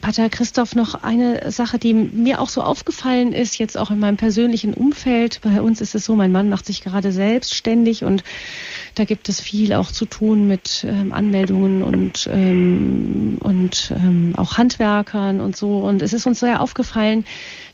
Pater Christoph, noch eine Sache, die mir auch so aufgefallen ist, jetzt auch in meinem persönlichen Umfeld. Bei uns ist es so, mein Mann macht sich gerade selbstständig und da gibt es viel auch zu tun mit ähm, Anmeldungen und, ähm, und ähm, auch Handwerkern und so. Und es ist uns sehr aufgefallen,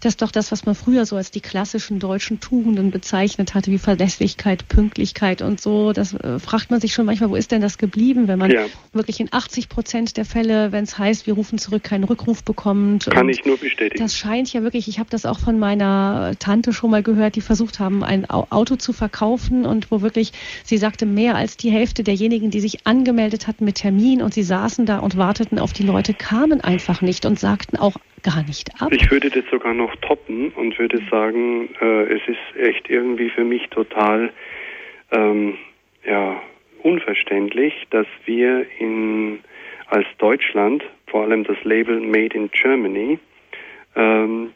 dass doch das, was man früher so als die klassischen deutschen Tugenden bezeichnet hatte, wie Verlässlichkeit, Pünktlichkeit und so, das äh, fragt man sich schon manchmal, wo ist denn das geblieben, wenn man ja. wirklich in 80 Prozent der Fälle, wenn es heißt, wir rufen zurück, keinen Rückruf bekommt. Kann ich nur bestätigen. Das scheint ja wirklich, ich habe das auch von meiner Tante schon mal gehört, die versucht haben, ein Auto zu verkaufen und wo wirklich, sie sagte, mehr als die Hälfte derjenigen, die sich angemeldet hatten mit Termin und sie saßen da und warteten auf die Leute, kamen einfach nicht und sagten auch gar nicht ab. Ich würde das sogar noch toppen und würde sagen, äh, es ist echt irgendwie für mich total ähm, ja, unverständlich, dass wir in, als Deutschland, vor allem das Label Made in Germany, ähm,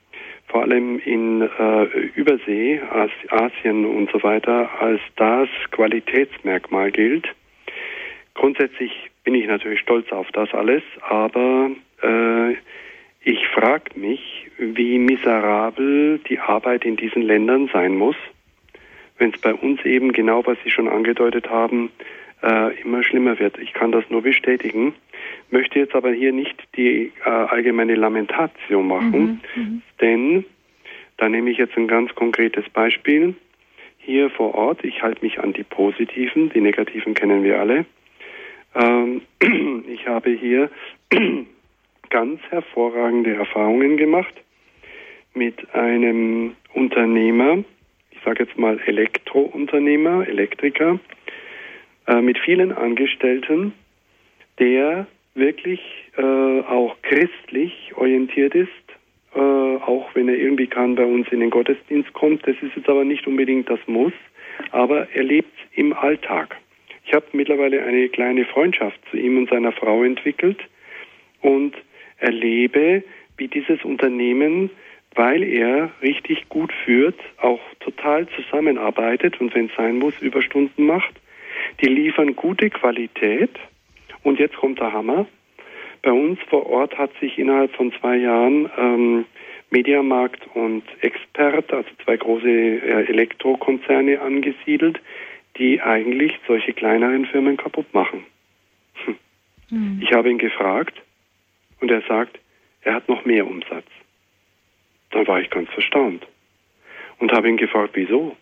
vor allem in äh, Übersee, As Asien und so weiter, als das Qualitätsmerkmal gilt. Grundsätzlich bin ich natürlich stolz auf das alles, aber äh, ich frage mich, wie miserabel die Arbeit in diesen Ländern sein muss, wenn es bei uns eben genau, was Sie schon angedeutet haben, äh, immer schlimmer wird. Ich kann das nur bestätigen, möchte jetzt aber hier nicht die äh, allgemeine Lamentation machen, mhm, mhm. denn da nehme ich jetzt ein ganz konkretes Beispiel. Hier vor Ort, ich halte mich an die positiven, die negativen kennen wir alle. Ähm, ich habe hier ganz hervorragende Erfahrungen gemacht mit einem Unternehmer, ich sage jetzt mal Elektrounternehmer, Elektriker, äh, mit vielen Angestellten, der wirklich äh, auch christlich orientiert ist, äh, auch wenn er irgendwie kann bei uns in den Gottesdienst kommt. Das ist jetzt aber nicht unbedingt das Muss, aber er lebt im Alltag. Ich habe mittlerweile eine kleine Freundschaft zu ihm und seiner Frau entwickelt und erlebe, wie dieses Unternehmen, weil er richtig gut führt, auch total zusammenarbeitet und wenn es sein muss, Überstunden macht. Die liefern gute Qualität. Und jetzt kommt der Hammer. Bei uns vor Ort hat sich innerhalb von zwei Jahren ähm, Mediamarkt und Expert, also zwei große äh, Elektrokonzerne angesiedelt, die eigentlich solche kleineren Firmen kaputt machen. Hm. Mhm. Ich habe ihn gefragt, und er sagt, er hat noch mehr Umsatz. Dann war ich ganz erstaunt und habe ihn gefragt, wieso?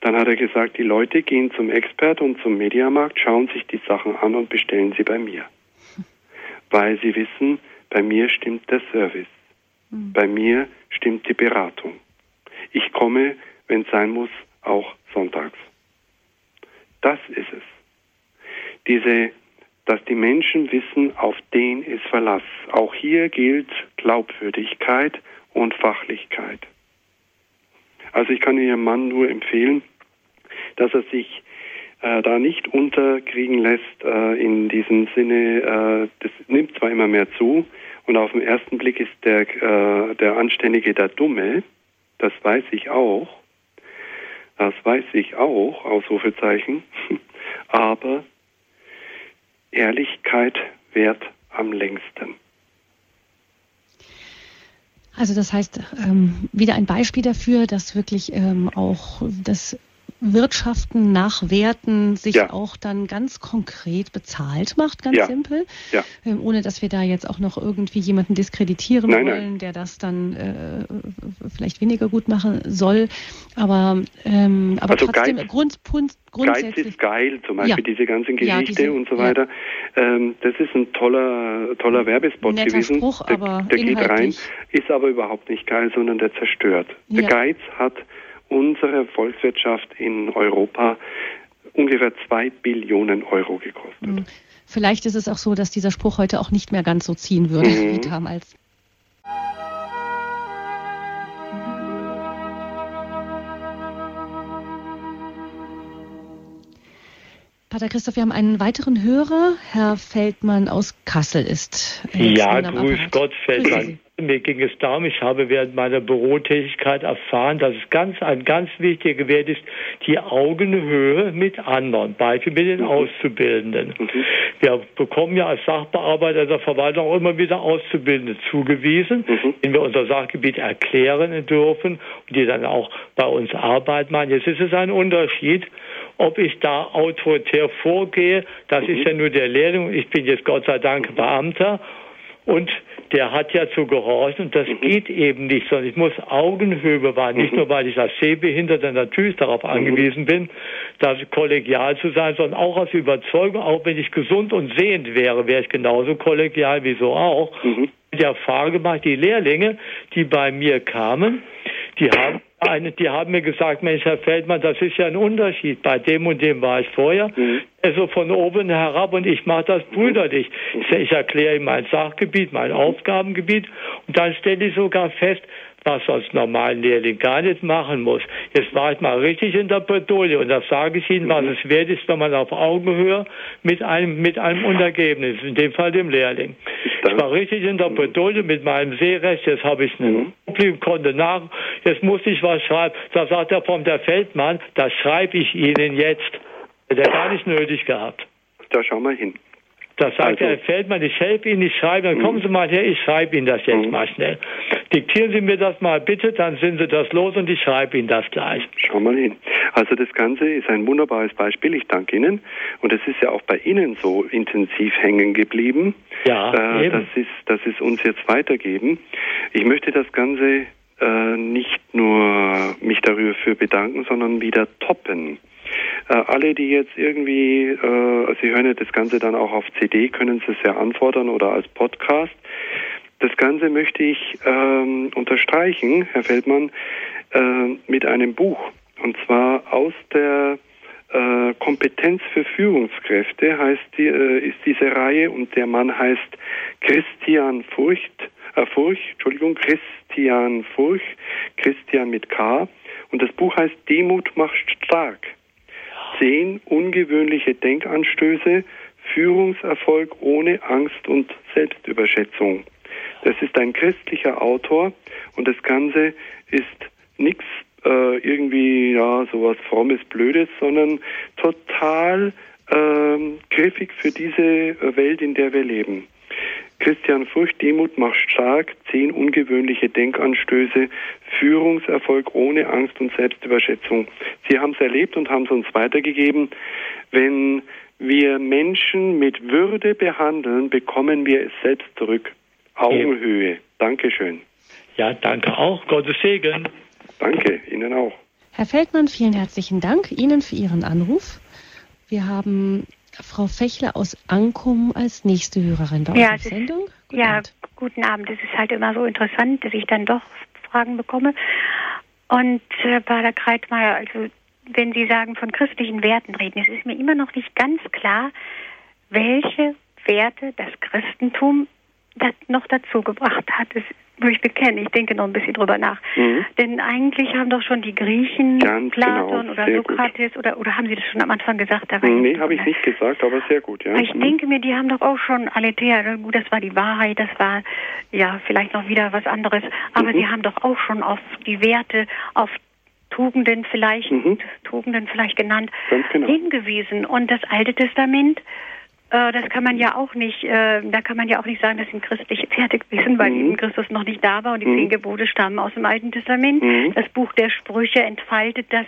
Dann hat er gesagt, die Leute gehen zum Expert und zum Mediamarkt, schauen sich die Sachen an und bestellen sie bei mir. Weil sie wissen, bei mir stimmt der Service. Mhm. Bei mir stimmt die Beratung. Ich komme, wenn es sein muss, auch sonntags. Das ist es. Diese dass die Menschen wissen, auf den ist Verlass. Auch hier gilt Glaubwürdigkeit und Fachlichkeit. Also ich kann Ihrem Mann nur empfehlen, dass er sich äh, da nicht unterkriegen lässt äh, in diesem Sinne, äh, das nimmt zwar immer mehr zu und auf den ersten Blick ist der, äh, der Anständige der Dumme, das weiß ich auch, das weiß ich auch, Ausrufezeichen, aber Ehrlichkeit währt am längsten. Also das heißt, ähm, wieder ein Beispiel dafür, dass wirklich ähm, auch das Wirtschaften nach Werten sich ja. auch dann ganz konkret bezahlt macht, ganz ja. simpel, ja. Ähm, ohne dass wir da jetzt auch noch irgendwie jemanden diskreditieren nein, wollen, nein. der das dann äh, vielleicht weniger gut machen soll. Aber, ähm, aber also trotzdem Geiz, Grund, grundsätzlich. Geiz ist geil, zum Beispiel diese ganzen Gerichte diese, und so weiter. Ähm, das ist ein toller, toller Werbespot Netter gewesen. Spruch, der, aber der geht rein, ist aber überhaupt nicht geil, sondern der zerstört. Der Geiz hat unsere Volkswirtschaft in Europa ungefähr zwei Billionen Euro gekostet. Mhm. Vielleicht ist es auch so, dass dieser Spruch heute auch nicht mehr ganz so ziehen würde mhm. wie damals. Pater Christoph, wir haben einen weiteren Hörer. Herr Feldmann aus Kassel ist. Ja, grüß Gott, Feldmann. Mir ging es darum, ich habe während meiner Bürotätigkeit erfahren, dass es ganz, ein ganz wichtiger Wert ist, die Augenhöhe mit anderen, Beispiel mit den mhm. Auszubildenden. Mhm. Wir bekommen ja als Sachbearbeiter der Verwaltung auch immer wieder Auszubildende zugewiesen, mhm. denen wir unser Sachgebiet erklären dürfen und die dann auch bei uns Arbeit machen. Jetzt ist es ein Unterschied, ob ich da autoritär vorgehe. Das ist ja nur der Lehrling. Ich bin jetzt Gott sei Dank Beamter und der hat ja zu gehorchen und das mhm. geht eben nicht, sondern ich muss Augenhöhe bewahren. Nicht mhm. nur, weil ich als Sehbehinderter natürlich darauf mhm. angewiesen bin, da kollegial zu sein, sondern auch aus Überzeugung, auch wenn ich gesund und sehend wäre, wäre ich genauso kollegial wie so auch. Die Erfahrung gemacht, die Lehrlinge, die bei mir kamen, die haben die haben mir gesagt, Mensch, Herr Feldmann, das ist ja ein Unterschied. Bei dem und dem war ich vorher. Mhm. Also von oben herab und ich mache das brüderlich. Ich, ich erkläre ihm mein Sachgebiet, mein Aufgabengebiet und dann stelle ich sogar fest, was als normalen Lehrling gar nicht machen muss. Jetzt war ich mal richtig in der Bredouille und da sage ich Ihnen, was mhm. es wert ist, wenn man auf Augenhöhe mit einem, mit einem Untergebenen ist, in dem Fall dem Lehrling. Ich war richtig in der Bedeutung mit meinem Seerecht, jetzt habe ich einen mhm. konnte nach, jetzt muss ich was schreiben. Da sagt der vom der Feldmann, das schreibe ich Ihnen jetzt. Hätte er gar nicht nötig gehabt. Da schauen wir hin. Da sagt also, Herr Feldmann, ich helfe Ihnen, ich schreibe, dann kommen Sie mal her, ich schreibe Ihnen das jetzt mhm. mal schnell. Diktieren Sie mir das mal bitte, dann sind Sie das los und ich schreibe Ihnen das gleich. Schau mal hin. Also das Ganze ist ein wunderbares Beispiel, ich danke Ihnen. Und es ist ja auch bei Ihnen so intensiv hängen geblieben. Ja, äh, eben. Das, ist, das ist uns jetzt weitergeben. Ich möchte das Ganze äh, nicht nur mich darüber für bedanken, sondern wieder toppen. Äh, alle, die jetzt irgendwie, äh, Sie hören ja das Ganze dann auch auf CD, können Sie es ja anfordern oder als Podcast. Das Ganze möchte ich ähm, unterstreichen, Herr Feldmann, äh, mit einem Buch. Und zwar aus der äh, Kompetenz für Führungskräfte heißt die, äh, ist diese Reihe und der Mann heißt Christian Furcht, äh, Furch, Entschuldigung, Christian Furch, Christian mit K. Und das Buch heißt Demut macht stark zehn ungewöhnliche Denkanstöße, Führungserfolg ohne Angst und Selbstüberschätzung. Das ist ein christlicher Autor und das Ganze ist nichts äh, irgendwie ja sowas frommes Blödes, sondern total äh, griffig für diese Welt, in der wir leben. Christian Furcht, Demut macht stark, zehn ungewöhnliche Denkanstöße, Führungserfolg ohne Angst und Selbstüberschätzung. Sie haben es erlebt und haben es uns weitergegeben. Wenn wir Menschen mit Würde behandeln, bekommen wir es selbst zurück. Augenhöhe. Dankeschön. Ja, danke auch. Gottes Segen. Danke, Ihnen auch. Herr Feldmann, vielen herzlichen Dank Ihnen für Ihren Anruf. Wir haben Frau Fechler aus Ankum als nächste Hörerin bei ja, unserer Sendung. Guten ja, Abend. guten Abend. Es ist halt immer so interessant, dass ich dann doch Fragen bekomme. Und äh, Bader Kreitmeier, also wenn Sie sagen, von christlichen Werten reden, es ist mir immer noch nicht ganz klar, welche Werte das Christentum noch dazu gebracht hat. Das muss ich bekennen. Ich denke noch ein bisschen drüber nach. Mhm. Denn eigentlich haben doch schon die Griechen, Ganz Platon genau, oder Sokrates, oder, oder haben Sie das schon am Anfang gesagt? Da nee, habe ich nicht gesagt, aber sehr gut, ja. Ich mhm. denke mir, die haben doch auch schon Aletheia, gut, das war die Wahrheit, das war ja vielleicht noch wieder was anderes, aber mhm. sie haben doch auch schon auf die Werte, auf Tugenden vielleicht, mhm. Tugenden vielleicht genannt, genau. hingewiesen. Und das Alte Testament das kann man ja auch nicht, äh, da kann man ja auch nicht sagen, dass sie christlich fertig wissen, weil mhm. Christus noch nicht da war und die mhm. zehn Gebote stammen aus dem Alten Testament. Mhm. Das Buch der Sprüche entfaltet das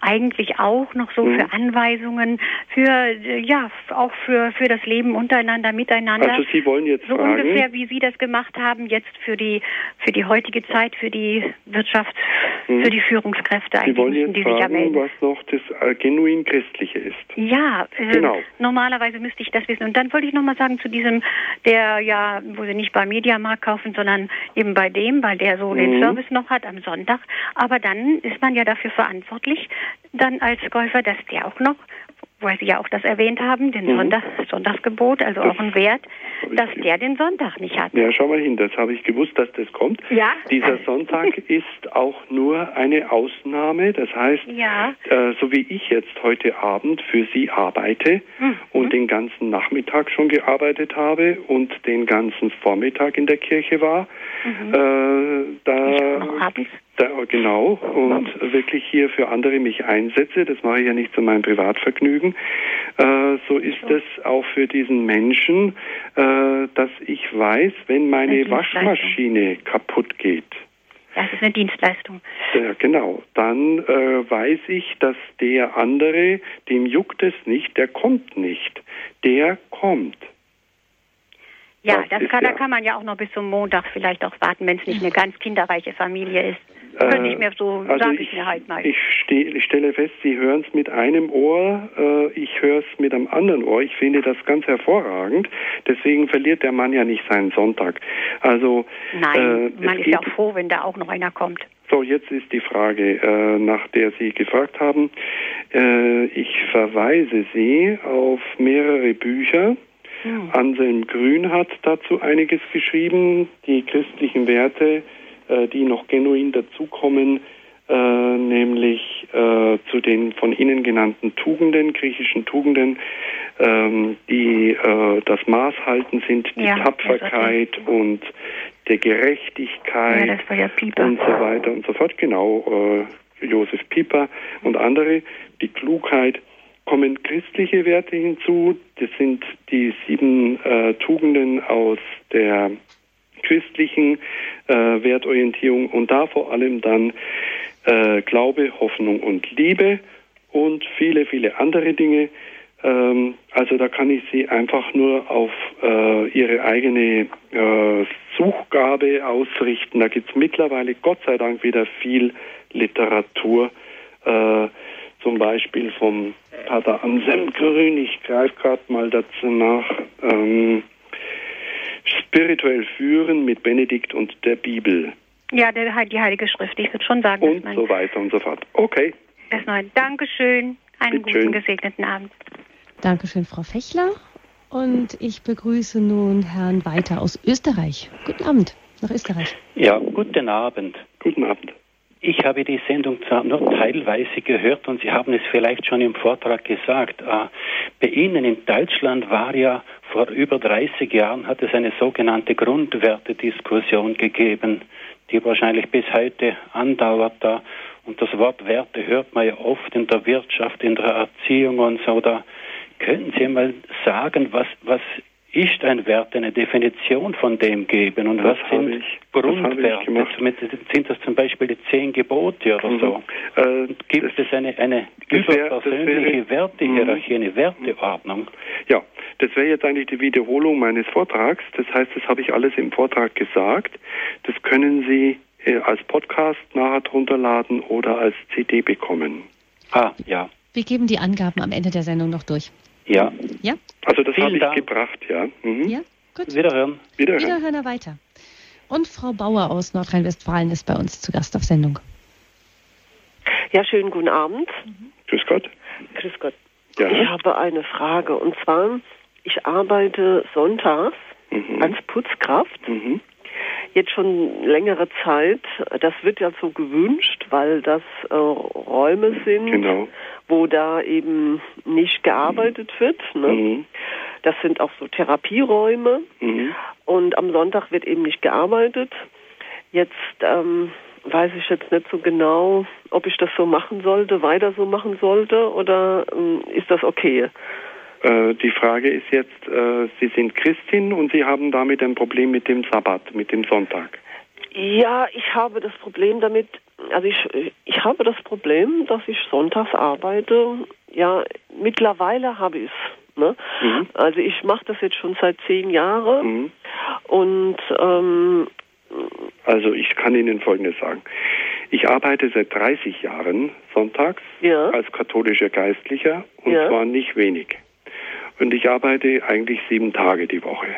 eigentlich auch noch so mhm. für Anweisungen, für äh, ja auch für für das Leben untereinander, miteinander. Also Sie wollen jetzt so fragen, ungefähr wie Sie das gemacht haben jetzt für die für die heutige Zeit, für die Wirtschaft, mhm. für die Führungskräfte. Sie wollen jetzt die fragen, was noch das äh, genuin christliche ist. Ja, äh, genau. Normalerweise müsste ich das das wissen. Und dann wollte ich nochmal sagen zu diesem, der ja, wo sie nicht beim Mediamarkt kaufen, sondern eben bei dem, weil der so mhm. den Service noch hat am Sonntag. Aber dann ist man ja dafür verantwortlich, dann als Käufer, dass der auch noch weil Sie ja auch das erwähnt haben, den mhm. Sonntag, Sonntagsgebot, also das auch ein Wert, dass der den Sonntag nicht hat. Ja, schau mal hin, das habe ich gewusst, dass das kommt. Ja. Dieser Sonntag ist auch nur eine Ausnahme, das heißt, ja. äh, so wie ich jetzt heute Abend für Sie arbeite mhm. und den ganzen Nachmittag schon gearbeitet habe und den ganzen Vormittag in der Kirche war, mhm. äh, da da, genau, und wirklich hier für andere mich einsetze, das mache ich ja nicht zu meinem Privatvergnügen, äh, so ist es auch für diesen Menschen, äh, dass ich weiß, wenn meine Waschmaschine kaputt geht, das ist eine Dienstleistung. Ja, genau. Dann äh, weiß ich, dass der andere, dem juckt es nicht, der kommt nicht. Der kommt. Ja, das, das kann, da kann man ja auch noch bis zum Montag vielleicht auch warten, wenn es nicht eine ganz kinderreiche Familie ist. Könnte ich mir so, also sage ich, mir halt mal. Ich, steh, ich stelle fest, Sie hören es mit einem Ohr, äh, ich höre es mit einem anderen Ohr. Ich finde das ganz hervorragend. Deswegen verliert der Mann ja nicht seinen Sonntag. Also Nein, äh, man ist ja auch froh, wenn da auch noch einer kommt. So, jetzt ist die Frage, äh, nach der Sie gefragt haben. Äh, ich verweise Sie auf mehrere Bücher. Hm. Anselm Grün hat dazu einiges geschrieben, die christlichen Werte äh, die noch genuin dazukommen, äh, nämlich äh, zu den von Ihnen genannten Tugenden, griechischen Tugenden, ähm, die äh, das Maß halten sind, die Ja, Tapferkeit und der Gerechtigkeit Ja, ja und so weiter und so fort. Genau, äh, Josef Pieper und andere, die Klugheit. Kommen christliche Werte hinzu. Das sind die sieben äh, Tugenden aus der christlichen äh, Wertorientierung und da vor allem dann äh, Glaube, Hoffnung und Liebe und viele, viele andere Dinge. Ähm, also da kann ich Sie einfach nur auf äh, Ihre eigene äh, Suchgabe ausrichten. Da gibt es mittlerweile Gott sei Dank wieder viel Literatur, äh, zum Beispiel vom Pater Anselm Grün. Ich greife gerade mal dazu nach. Ähm, spirituell führen mit Benedikt und der Bibel Ja, der, die Heilige Schrift. Ich würde schon sagen, und so weiter und so fort. Okay. das neue. Dankeschön. Einen Bitteschön. guten, gesegneten Abend. Dankeschön, Frau Fechler. Und ich begrüße nun Herrn Weiter aus Österreich. Guten Abend nach Österreich. Ja, guten Abend. Guten Abend. Ich habe die Sendung zwar nur teilweise gehört und Sie haben es vielleicht schon im Vortrag gesagt. Äh, bei Ihnen in Deutschland war ja vor über 30 Jahren hat es eine sogenannte Grundwertediskussion gegeben, die wahrscheinlich bis heute andauert. Da. Und das Wort Werte hört man ja oft in der Wirtschaft, in der Erziehung und so. Da können Sie mal sagen, was, was ist ein Wert, eine Definition von dem geben und Das was sind das Grundwerte? Mit- Sind das zum Beispiel die zehn Gebote oder Mhm. so? Äh, Gibt das- es eine, eine das wär- das überpersönliche Wertehierarchie, eine Werteordnung? Ja, das wäre jetzt eigentlich die Wiederholung meines Vortrags. Das heißt, das habe ich alles im Vortrag gesagt. Das können Sie äh, als Podcast nachher runterladen oder als CD bekommen. Ah, ja, Wir geben die Angaben am Ende der Sendung noch durch. Ja. Ja? Also das habe ich Dank. gebracht, ja. Mhm. Ja? Gut. Wiederhören. Wiederhören. Wiederhören weiter. Und Frau Bauer aus Nordrhein-Westfalen ist bei uns zu Gast auf Sendung. Ja, schönen guten Abend. Grüß Gott. Grüß Gott. Ja. Ich habe eine Frage und zwar, ich arbeite sonntags Mhm. als Putzkraft. Mhm. Jetzt schon längere Zeit. Das wird ja so gewünscht, weil das äh, Räume sind, Genau. wo da eben nicht gearbeitet wird. Ne? Mhm. Das sind auch so Therapieräume. Mhm. Und am Sonntag wird eben nicht gearbeitet. Jetzt ähm, weiß ich jetzt nicht so genau, ob ich das so machen sollte, weiter so machen sollte oder ähm, ist das okay? Äh, die Frage ist jetzt, äh, Sie sind Christin und Sie haben damit ein Problem mit dem Sabbat, mit dem Sonntag. Ja, ich habe das Problem damit, also ich, ich habe das Problem, dass ich sonntags arbeite. Ja, mittlerweile habe ich es. Ne? Mhm. Also ich mache das jetzt schon seit zehn Jahren Mhm. und ähm, Also ich kann Ihnen Folgendes sagen. Ich arbeite seit 30 Jahren sonntags Ja. als katholischer Geistlicher und Ja. zwar nicht wenig. Und ich arbeite eigentlich sieben Tage die Woche.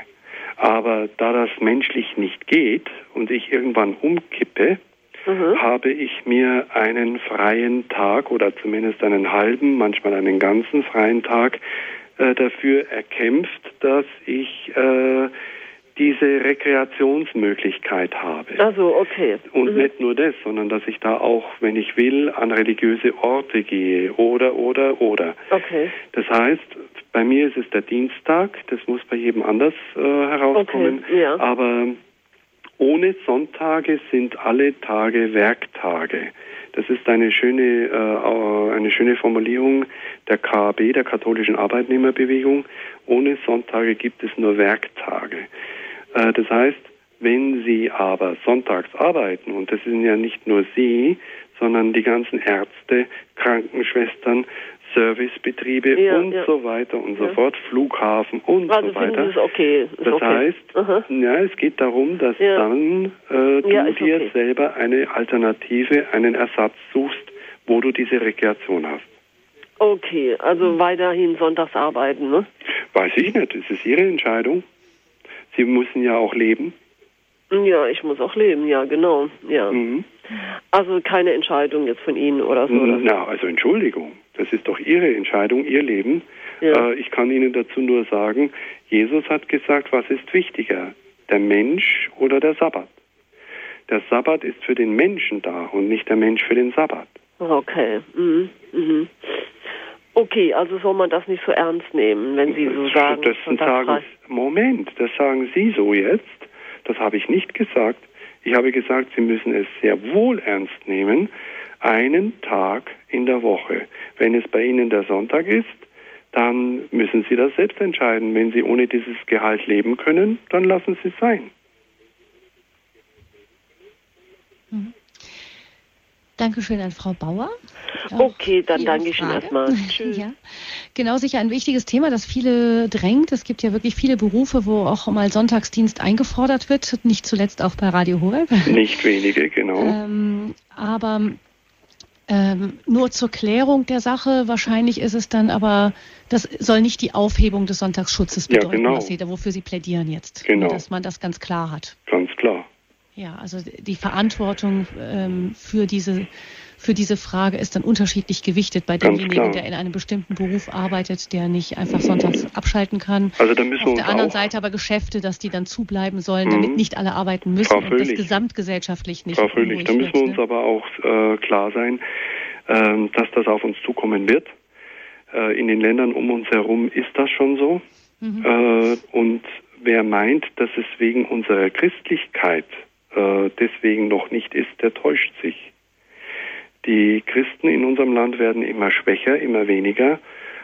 Aber da das menschlich nicht geht und ich irgendwann umkippe, mhm. habe ich mir einen freien Tag oder zumindest einen halben, manchmal einen ganzen freien Tag äh, dafür erkämpft, dass ich äh, diese Rekreationsmöglichkeit habe. also okay. Und mhm. nicht nur das, sondern dass ich da auch, wenn ich will, an religiöse Orte gehe oder, oder, oder. Okay. Das heißt, bei mir ist es der Dienstag, das muss bei jedem anders äh, herauskommen. Okay, ja. Aber ohne Sonntage sind alle Tage Werktage. Das ist eine schöne, äh, eine schöne Formulierung der KAB, der katholischen Arbeitnehmerbewegung. Ohne Sonntage gibt es nur Werktage. Äh, das heißt, wenn Sie aber sonntags arbeiten, und das sind ja nicht nur Sie, sondern die ganzen Ärzte, Krankenschwestern, Servicebetriebe Ja, und ja. so weiter und so Ja. fort, Flughafen und Also so weiter. Es okay? Das okay. heißt, Aha. ja, es geht darum, dass dann äh, du dir okay. selber eine Alternative, einen Ersatz suchst, wo du diese Rekreation hast. Okay, also weiterhin sonntags arbeiten, ne? Weiß ich nicht, es ist ihre Entscheidung. Sie müssen ja auch leben. Ja, ich muss auch leben, ja, genau. Ja. Mhm. Also keine Entscheidung jetzt von Ihnen oder so. oder? Na, also Entschuldigung, das ist doch Ihre Entscheidung, Ihr Leben. Ja. Äh, ich kann Ihnen dazu nur sagen, Jesus hat gesagt, was ist wichtiger, der Mensch oder der Sabbat? Der Sabbat ist für den Menschen da und nicht der Mensch für den Sabbat. Okay. Mhm. Mhm. Okay, also soll man das nicht so ernst nehmen, wenn Sie so sagen. Das sagen, Moment, das sagen Sie so jetzt. Das habe ich nicht gesagt. Ich habe gesagt, Sie müssen es sehr wohl ernst nehmen. Einen Tag in der Woche. Wenn es bei Ihnen der Sonntag ist, dann müssen Sie das selbst entscheiden. Wenn Sie ohne dieses Gehalt leben können, dann lassen Sie es sein. Mhm. Dankeschön an Frau Bauer. Okay, dann danke ich Ihnen erstmal. Tschüss. Ja, genau, sicher ein wichtiges Thema, das viele drängt. Es gibt ja wirklich viele Berufe, wo auch mal Sonntagsdienst eingefordert wird, nicht zuletzt auch bei Radio Horeb. Nicht wenige, genau. Ähm, aber ähm, nur zur Klärung der Sache, wahrscheinlich ist es dann aber, das soll nicht die Aufhebung des Sonntagsschutzes bedeuten, ja, genau. was Sie, wofür Sie plädieren jetzt. Genau. Dass man das ganz klar hat. Ganz klar. Ja, also die Verantwortung ähm, für diese für diese Frage ist dann unterschiedlich gewichtet bei demjenigen, der in einem bestimmten Beruf arbeitet, der nicht einfach sonntags abschalten kann. Also da müssen Auf wir der anderen Seite aber Geschäfte, dass die dann zubleiben sollen, mhm. damit nicht alle arbeiten müssen Frau und das gesamtgesellschaftlich nicht. Frau Fröhlich, da müssen wir uns ne? aber auch äh, klar sein, äh, dass das auf uns zukommen wird. Äh, in den Ländern um uns herum ist das schon so. Mhm. Äh, und wer meint, dass es wegen unserer Christlichkeit äh, deswegen noch nicht ist, der täuscht sich. Die Christen in unserem Land werden immer schwächer, immer weniger.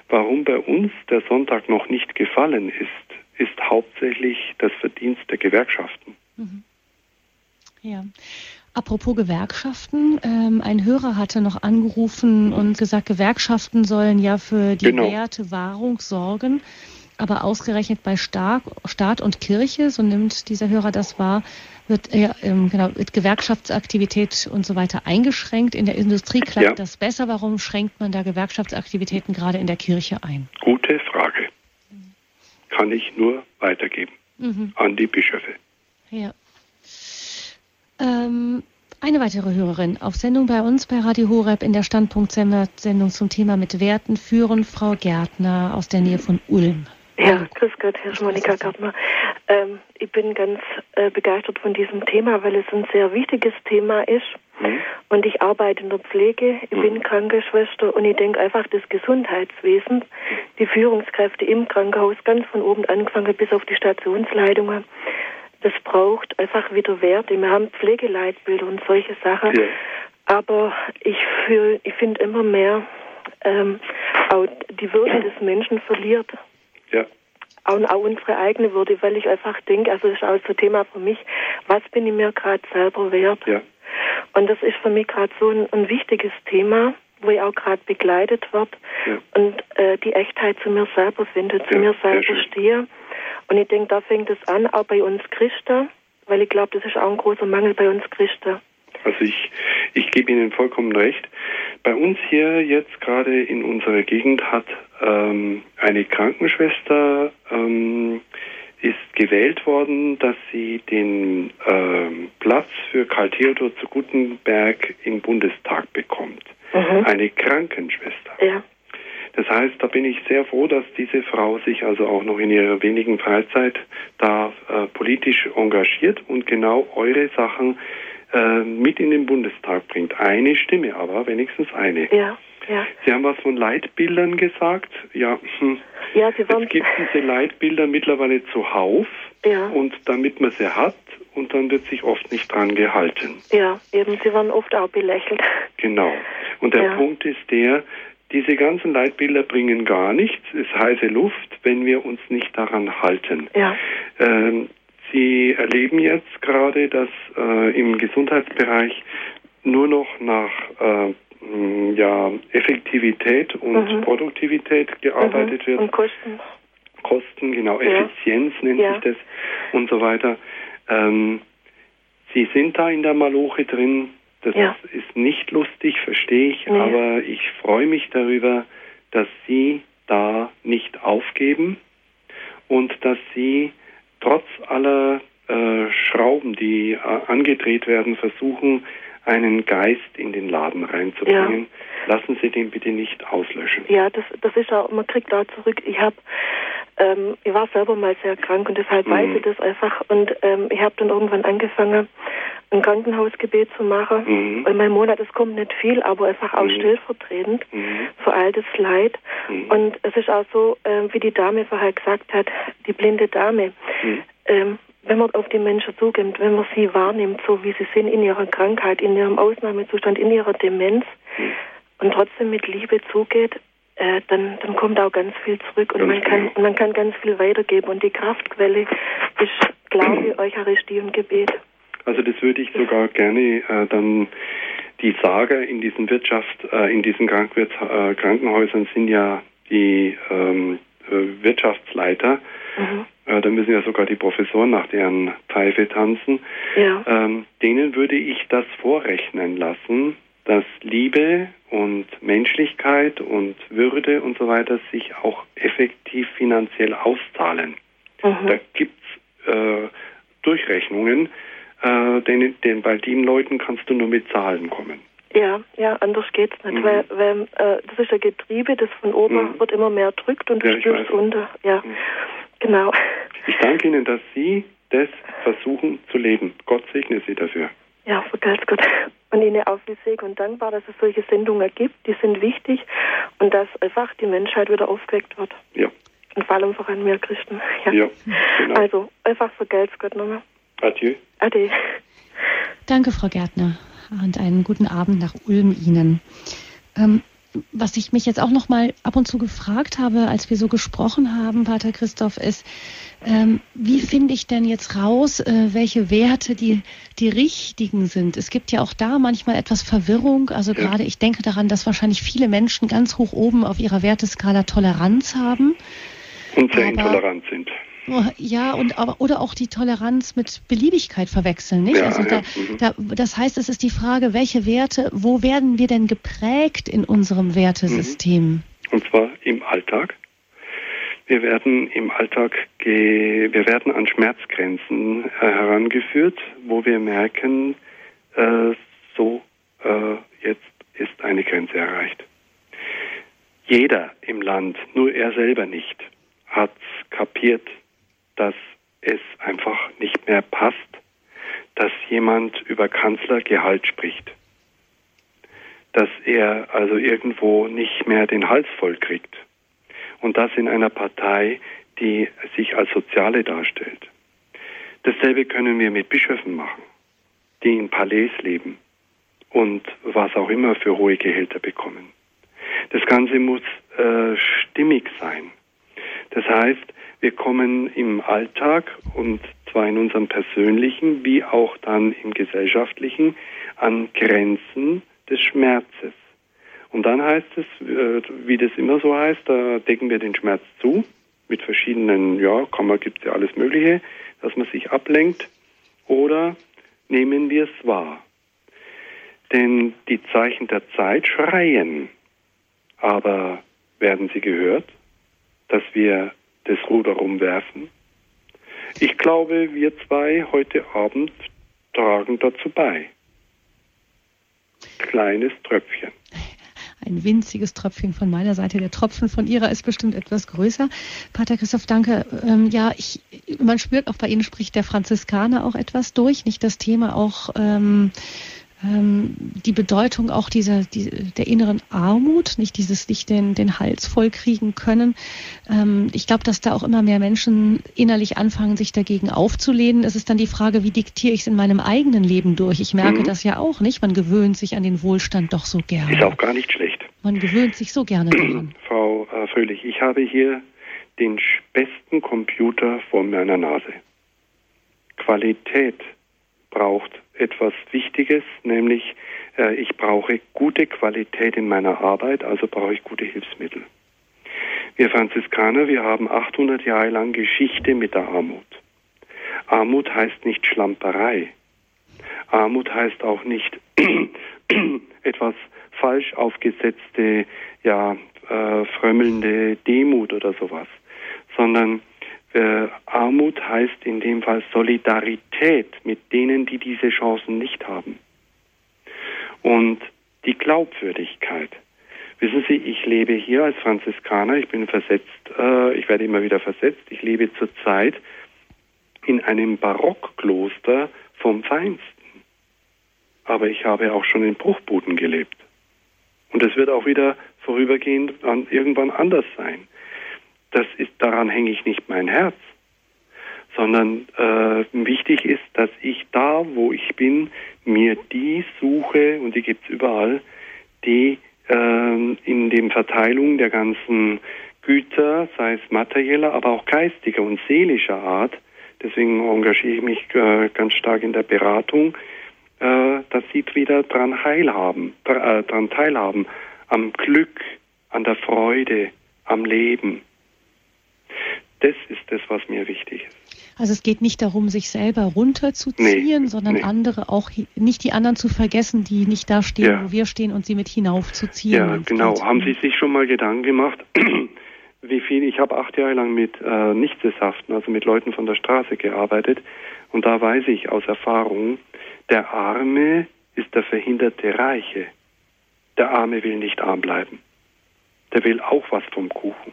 Warum bei uns der Sonntag noch nicht gefallen ist, ist hauptsächlich das Verdienst der Gewerkschaften. Mhm. Ja. Apropos Gewerkschaften, ähm, ein Hörer hatte noch angerufen und gesagt, Gewerkschaften sollen ja für die genau. Wertewahrung sorgen. Aber ausgerechnet bei Staat, Staat und Kirche, so nimmt dieser Hörer das wahr, wird, äh, genau, wird Gewerkschaftsaktivität und so weiter eingeschränkt. In der Industrie klappt ja. das besser. Warum schränkt man da Gewerkschaftsaktivitäten gerade in der Kirche ein? Gute Frage. Kann ich nur weitergeben mhm. an die Bischöfe. Ja. Ähm, eine weitere Hörerin auf Sendung bei uns bei Radio Horeb in der Standpunkt-Sendung zum Thema mit Werten führen Frau Gärtner aus der Nähe von Ulm. Ja, grüß Gott, Herr Monika Gärtner. Ähm, ich bin ganz äh, begeistert von diesem Thema, weil es ein sehr wichtiges Thema ist. Mhm. Und ich arbeite in der Pflege, ich mhm. bin Krankenschwester und ich denke einfach das Gesundheitswesen, die Führungskräfte im Krankenhaus, ganz von oben angefangen bis auf die Stationsleitungen, das braucht einfach wieder Werte. Wir haben Pflegeleitbilder und solche Sachen. Ja. Aber ich fühle, ich finde immer mehr, ähm, auch die Würde des Menschen verliert. Ja. Und auch unsere eigene Würde, weil ich einfach denke, also das ist auch so ein Thema für mich, was bin ich mir gerade selber wert? Ja. Und das ist für mich gerade so ein, ein, wichtiges Thema, wo ich auch gerade begleitet wird ja. und äh, die Echtheit zu mir selber finde, zu ja, mir selber stehe. Und ich denke, da fängt es an, auch bei uns Christen, weil ich glaube, das ist auch ein großer Mangel bei uns Christen. Also ich, ich gebe Ihnen vollkommen recht. Bei uns hier jetzt gerade in unserer Gegend hat ähm, eine Krankenschwester ähm, ist gewählt worden, dass sie den ähm, Platz für Karl Theodor zu Gutenberg im Bundestag bekommt. Mhm. Eine Krankenschwester. Ja. Das heißt, da bin ich sehr froh, dass diese Frau sich also auch noch in ihrer wenigen Freizeit da äh, politisch engagiert und genau eure Sachen äh, mit in den Bundestag bringt. Eine Stimme aber, wenigstens eine. Ja. Ja. Sie haben was von Leitbildern gesagt. Ja, hm. ja Sie waren es gibt diese Leitbilder mittlerweile zuhauf. Ja. Und damit man sie hat, und dann wird sich oft nicht dran gehalten. Ja, eben, sie waren oft auch belächelt. Genau. Und der ja. Punkt ist der, diese ganzen Leitbilder bringen gar nichts, es ist heiße Luft, wenn wir uns nicht daran halten. Ja. Ähm, Sie erleben jetzt gerade, dass äh, im Gesundheitsbereich nur noch nach äh, ja, Effektivität und mhm. Produktivität gearbeitet mhm. wird. Und Kosten. Kosten, genau, ja. Effizienz nennt ja. sich das und so weiter. Ähm, Sie sind da in der Maloche drin. Das ja. ist nicht lustig, verstehe ich, nee. aber ich freue mich darüber, dass Sie da nicht aufgeben und dass Sie trotz aller äh, Schrauben, die äh, angedreht werden, versuchen, einen Geist in den Laden reinzubringen. Ja. Lassen Sie den bitte nicht auslöschen. Ja, das, das ist auch, man kriegt da zurück. Ich habe, ähm, ich war selber mal sehr krank und deshalb mhm. weiß ich das einfach. Und ähm, ich habe dann irgendwann angefangen, ein Krankenhausgebet zu machen. Mhm. Und mein Monat, es kommt nicht viel, aber einfach auch mhm. stellvertretend mhm. für all das Leid. Mhm. Und es ist auch so, äh, wie die Dame vorher gesagt hat, die blinde Dame. Mhm. Ähm, wenn man auf die Menschen zugeht, wenn man sie wahrnimmt, so wie sie sind in ihrer Krankheit, in ihrem Ausnahmezustand, in ihrer Demenz und trotzdem mit Liebe zugeht, äh, dann, dann kommt auch ganz viel zurück und man kann, man kann ganz viel weitergeben. Und die Kraftquelle ist Glaube, Eucharistie und Gebet. Also das würde ich sogar gerne äh, dann die Sage in diesen Wirtschaft, äh, in diesen Krankenwirt, äh, Krankenhäusern sind ja die ähm, äh, Wirtschaftsleiter. Mhm. Äh, da müssen ja sogar die Professoren nach deren Pfeife tanzen. Ja. Ähm, denen würde ich das vorrechnen lassen, dass Liebe und Menschlichkeit und Würde und so weiter sich auch effektiv finanziell auszahlen. Mhm. Da gibt es äh, Durchrechnungen, äh, denn, denn bei den Leuten kannst du nur mit Zahlen kommen. Ja, ja, anders geht's nicht, mhm. weil, weil äh, das ist ein Getriebe, das von oben mhm. wird immer mehr drückt und du ja, spürst unter. Ja, mhm. genau. Ich danke Ihnen, dass Sie das versuchen zu leben. Gott segne Sie dafür. Ja, vergelt's Gott. Und Ihnen auch viel Segen und dankbar, dass es solche Sendungen gibt, die sind wichtig und dass einfach die Menschheit wieder aufgeweckt wird. Ja. Und vor allem voran wir Christen. Ja, ja genau. Also einfach vergelt's Gott nochmal. Adieu. Ade. Danke, Frau Gärtner. Und einen guten Abend nach Ulm Ihnen. Ähm, was ich mich jetzt auch noch mal ab und zu gefragt habe, als wir so gesprochen haben, Pater Christoph, ist, ähm, wie finde ich denn jetzt raus, äh, welche Werte die, die richtigen sind? Es gibt ja auch da manchmal etwas Verwirrung. Also ja. gerade ich denke daran, dass wahrscheinlich viele Menschen ganz hoch oben auf ihrer Werteskala Toleranz haben. Und sehr intolerant sind. Ja, und aber, oder auch die Toleranz mit Beliebigkeit verwechseln, nicht? Ja, also da, ja. Mhm. da, das heißt, es ist die Frage, welche Werte, wo werden wir denn geprägt in unserem Wertesystem? Mhm. Und zwar im Alltag. Wir werden im Alltag, wir werden an Schmerzgrenzen äh, herangeführt, wo wir merken, äh, so äh, jetzt ist eine Grenze erreicht. Jeder im Land, nur er selber nicht, hat kapiert, dass es einfach nicht mehr passt, dass jemand über Kanzlergehalt spricht. Dass er also irgendwo nicht mehr den Hals voll kriegt. Und das in einer Partei, die sich als Soziale darstellt. Dasselbe können wir mit Bischöfen machen, die in Palais leben und was auch immer für hohe Gehälter bekommen. Das Ganze muss äh, stimmig sein. Das heißt, wir kommen im Alltag und zwar in unserem persönlichen wie auch dann im gesellschaftlichen an Grenzen des Schmerzes. Und dann heißt es, äh, wie das immer so heißt, da decken wir den Schmerz zu mit verschiedenen, ja, Kammer gibt es ja alles Mögliche, dass man sich ablenkt oder nehmen wir es wahr. Denn die Zeichen der Zeit schreien, aber werden sie gehört, dass wir das Ruder umwerfen. Ich glaube, wir zwei heute Abend tragen dazu bei. Kleines Tröpfchen. Ein winziges Tröpfchen von meiner Seite. Der Tropfen von Ihrer ist bestimmt etwas größer. Pater Christoph, danke. Ähm, ja, ich, man spürt auch bei Ihnen spricht der Franziskaner auch etwas durch. Nicht das Thema auch ähm, die Bedeutung auch dieser die, der inneren Armut, nicht dieses nicht den, den Hals voll kriegen können. Ähm, ich glaube, dass da auch immer mehr Menschen innerlich anfangen, sich dagegen aufzulehnen. Es ist dann die Frage, wie diktiere ich es in meinem eigenen Leben durch? Ich merke mhm. das ja auch nicht. Man gewöhnt sich an den Wohlstand doch so gerne. Ist auch gar nicht schlecht. Man gewöhnt sich so gerne daran. Frau äh, Fröhlich, ich habe hier den besten Computer vor meiner Nase. Qualität braucht etwas Wichtiges, nämlich äh, ich brauche gute Qualität in meiner Arbeit, also brauche ich gute Hilfsmittel. Wir Franziskaner, wir haben 800 Jahre lang Geschichte mit der Armut. Armut heißt nicht Schlamperei. Armut heißt auch nicht etwas falsch aufgesetzte, ja, äh, frömmelnde Demut oder sowas, sondern äh, Armut heißt in dem Fall Solidarität mit denen, die diese Chancen nicht haben. Und die Glaubwürdigkeit. Wissen Sie, ich lebe hier als Franziskaner, ich bin versetzt, äh, ich werde immer wieder versetzt, ich lebe zurzeit in einem Barockkloster vom Feinsten. aber ich habe auch schon in Bruchbuden gelebt. Und es wird auch wieder vorübergehend an, irgendwann anders sein. Das ist, daran hänge ich nicht mein Herz, sondern äh, wichtig ist, dass ich da, wo ich bin, mir die suche, und die gibt es überall, die äh, in dem Verteilung der ganzen Güter, sei es materieller, aber auch geistiger und seelischer Art, deswegen engagiere ich mich äh, ganz stark in der Beratung, äh, dass sie wieder daran heilhaben, äh, daran teilhaben, am Glück, an der Freude, am Leben. Das ist das, was mir wichtig ist. Also es geht nicht darum, sich selber runterzuziehen, nee, sondern nee. andere auch nicht die anderen zu vergessen, die nicht da stehen, ja. wo wir stehen und sie mit hinaufzuziehen. Ja, genau. Haben Sie sich schon mal Gedanken gemacht, wie viel? Ich habe acht Jahre lang mit äh, Nichtsesshaften, also mit Leuten von der Straße gearbeitet und da weiß ich aus Erfahrung, der Arme ist der verhinderte Reiche. Der Arme will nicht arm bleiben. Der will auch was vom Kuchen.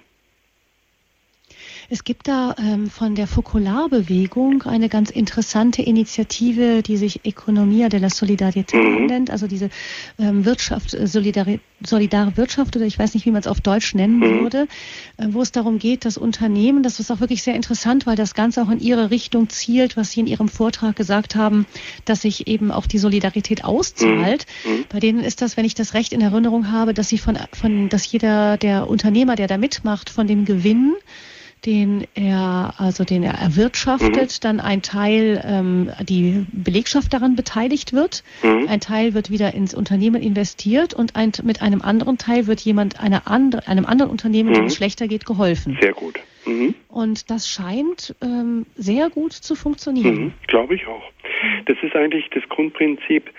Es gibt da ähm, von der Fokularbewegung eine ganz interessante Initiative, die sich Economia della Solidarität mhm. nennt, also diese ähm, Wirtschaft, äh, Solidari solidare Wirtschaft oder ich weiß nicht, wie man es auf Deutsch nennen mhm. würde, äh, wo es darum geht, dass Unternehmen, das ist auch wirklich sehr interessant, weil das Ganze auch in ihre Richtung zielt, was Sie in Ihrem Vortrag gesagt haben, dass sich eben auch die Solidarität auszahlt. Mhm. mhm. Bei denen ist das, wenn ich das recht in Erinnerung habe, dass sie von, von dass jeder der Unternehmer, der da mitmacht, von dem Gewinn den er, also den er erwirtschaftet, mhm. dann ein Teil ähm, die Belegschaft daran beteiligt wird, mhm. ein Teil wird wieder ins Unternehmen investiert und ein, mit einem anderen Teil wird jemand einer andre, einem anderen Unternehmen, mhm. dem es schlechter geht, geholfen. Sehr gut. Mhm. Und das scheint ähm, sehr gut zu funktionieren. Mhm. Glaube ich auch. Das ist eigentlich das Grundprinzip.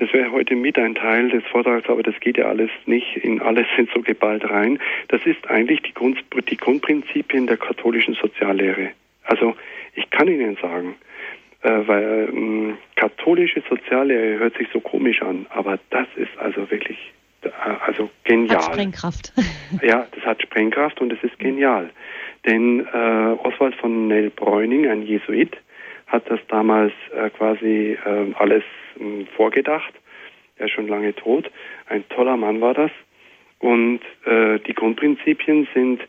Das wäre heute mit ein Teil des Vortrags, aber das geht ja alles nicht in alles so geballt rein. Das ist eigentlich die, Grund, die Grundprinzipien der katholischen Soziallehre. Also ich kann Ihnen sagen, äh, weil ähm, katholische Soziallehre hört sich so komisch an, aber das ist also wirklich äh, also genial. Hat Sprengkraft. ja, das hat Sprengkraft und es ist genial. Denn äh, Oswald von Nell Bräuning, ein Jesuit, hat das damals äh, quasi äh, alles äh, vorgedacht. Er ist schon lange tot. Ein toller Mann war das. Und äh, die Grundprinzipien sind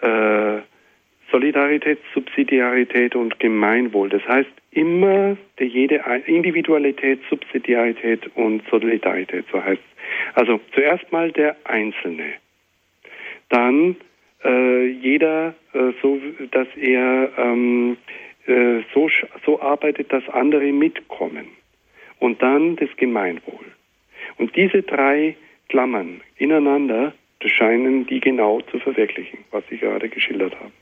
äh, Solidarität, Subsidiarität und Gemeinwohl. Das heißt immer der jede Individualität, Subsidiarität und Solidarität, so heißt es. Also zuerst mal der Einzelne. Dann äh, jeder so, dass er ähm, äh, so, so arbeitet, dass andere mitkommen. Und dann das Gemeinwohl. Und diese drei Klammern ineinander, das scheinen die genau zu verwirklichen, was Sie gerade geschildert haben.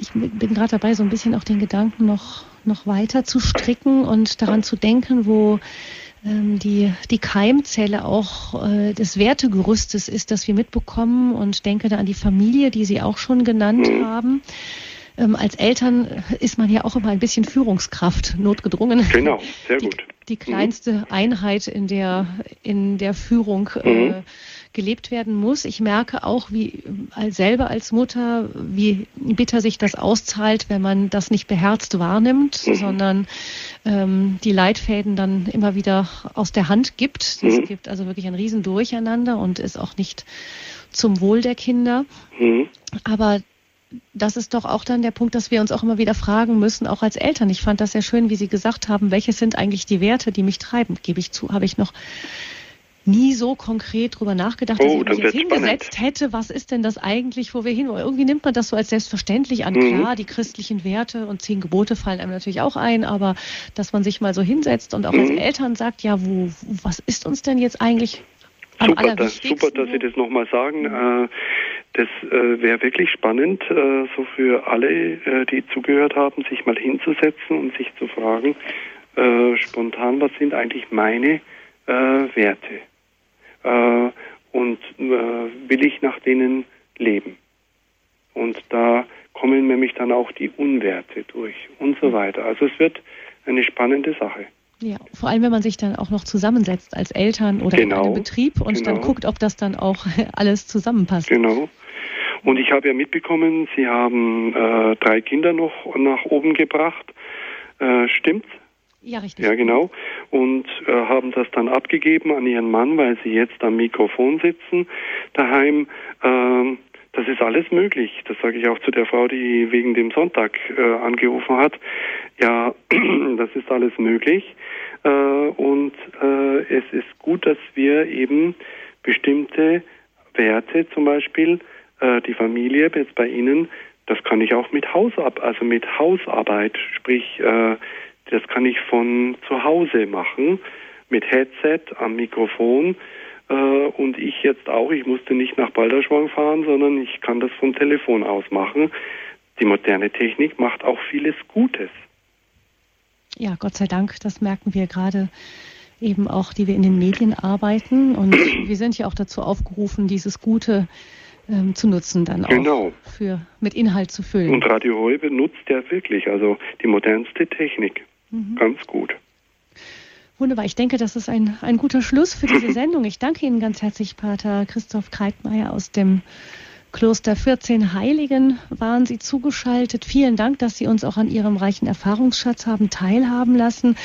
Ich bin gerade dabei, so ein bisschen auch den Gedanken noch, noch weiter zu stricken und daran zu denken, wo ähm, die, die Keimzelle auch äh, des Wertegerüstes ist, das wir mitbekommen und denke da an die Familie, die Sie auch schon genannt mhm. haben. Ähm, als Eltern ist man ja auch immer ein bisschen Führungskraft, notgedrungen. Genau, sehr gut. Die, die kleinste mhm. Einheit in der, in der Führung äh, mhm. äh, gelebt werden muss. Ich merke auch, wie als selber als Mutter, wie bitter sich das auszahlt, wenn man das nicht beherzt wahrnimmt, mhm. sondern ähm, die Leitfäden dann immer wieder aus der Hand gibt. Es mhm. gibt also wirklich ein Riesendurcheinander und ist auch nicht zum Wohl der Kinder. Mhm. Aber das ist doch auch dann der Punkt, dass wir uns auch immer wieder fragen müssen, auch als Eltern. Ich fand das sehr schön, wie Sie gesagt haben, welche sind eigentlich die Werte, die mich treiben? Gebe ich zu, habe ich noch nie so konkret drüber nachgedacht, dass oh, ich mich jetzt hingesetzt spannend. hätte, was ist denn das eigentlich, wo wir hin wollen. Irgendwie nimmt man das so als selbstverständlich an. Mhm. Klar, die christlichen Werte und zehn Gebote fallen einem natürlich auch ein, aber dass man sich mal so hinsetzt und auch mhm. als Eltern sagt, ja, wo, was ist uns denn jetzt eigentlich am super, das, super, dass Sie das nochmal sagen. Mhm. Äh, das äh, wäre wirklich spannend, äh, so für alle, die zugehört haben, sich mal hinzusetzen und sich zu fragen, spontan, was sind eigentlich meine Werte? und will ich nach denen leben. Und da kommen nämlich dann auch die Unwerte durch und so weiter. Also es wird eine spannende Sache. Ja, vor allem wenn man sich dann auch noch zusammensetzt als Eltern oder genau, in einem Betrieb und genau. dann guckt, ob das dann auch alles zusammenpasst. Genau. Und ich habe ja mitbekommen, Sie haben äh, drei Kinder noch nach oben gebracht. Äh, stimmt's? Ja, richtig. Ja, genau. Und äh, haben das dann abgegeben an ihren Mann, weil sie jetzt am Mikrofon sitzen daheim. Ähm, das ist alles möglich. Das sage ich auch zu der Frau, die wegen dem Sonntag äh, angerufen hat. Ja, das ist alles möglich. Äh, und äh, es ist gut, dass wir eben bestimmte Werte, zum Beispiel äh, die Familie, jetzt bei Ihnen, das kann ich auch mit Hausab also mit Hausarbeit, sprich äh, das kann ich von zu Hause machen, mit Headset am Mikrofon. Äh, und ich jetzt auch, ich musste nicht nach Balderschwang fahren, sondern ich kann das vom Telefon aus machen. Die moderne Technik macht auch vieles Gutes. Ja, Gott sei Dank, das merken wir gerade eben auch, die wir in den Medien arbeiten. Und wir sind ja auch dazu aufgerufen, dieses Gute ähm, zu nutzen, dann auch genau. für, mit Inhalt zu füllen. Und Radio Heu benutzt ja wirklich, also die modernste Technik. Mhm. Ganz gut. Wunderbar. Ich denke, das ist ein, ein guter Schluss für diese Sendung. Ich danke Ihnen ganz herzlich, Pater Christoph Kreitmeier aus dem Kloster 14 Heiligen waren Sie zugeschaltet. Vielen Dank, dass Sie uns auch an Ihrem reichen Erfahrungsschatz haben teilhaben lassen.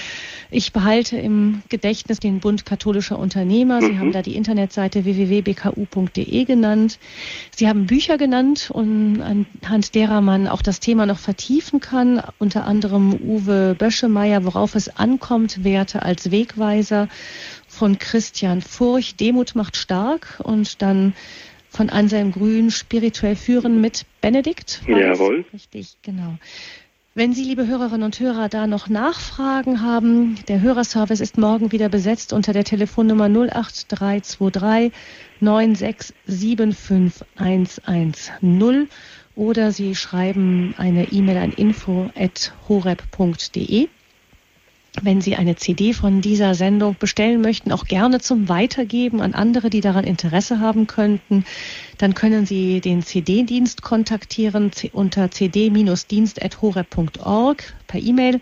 Ich behalte im Gedächtnis den Bund katholischer Unternehmer. Sie mhm. haben da die Internetseite www.bku.de genannt. Sie haben Bücher genannt, und anhand derer man auch das Thema noch vertiefen kann. Unter anderem Uwe Böschemeyer, worauf es ankommt, Werte als Wegweiser von Christian Furch. Demut macht stark und dann von Anselm Grün spirituell führen mit Benedikt. Jawohl. Richtig, genau. Wenn Sie, liebe Hörerinnen und Hörer, da noch Nachfragen haben, der Hörerservice ist morgen wieder besetzt unter der Telefonnummer 08323 9675110 oder Sie schreiben eine E-Mail an info.horeb.de. Wenn Sie eine CD von dieser Sendung bestellen möchten, auch gerne zum Weitergeben an andere, die daran Interesse haben könnten, dann können Sie den CD-Dienst kontaktieren unter cd-dienst.horeb.org per E-Mail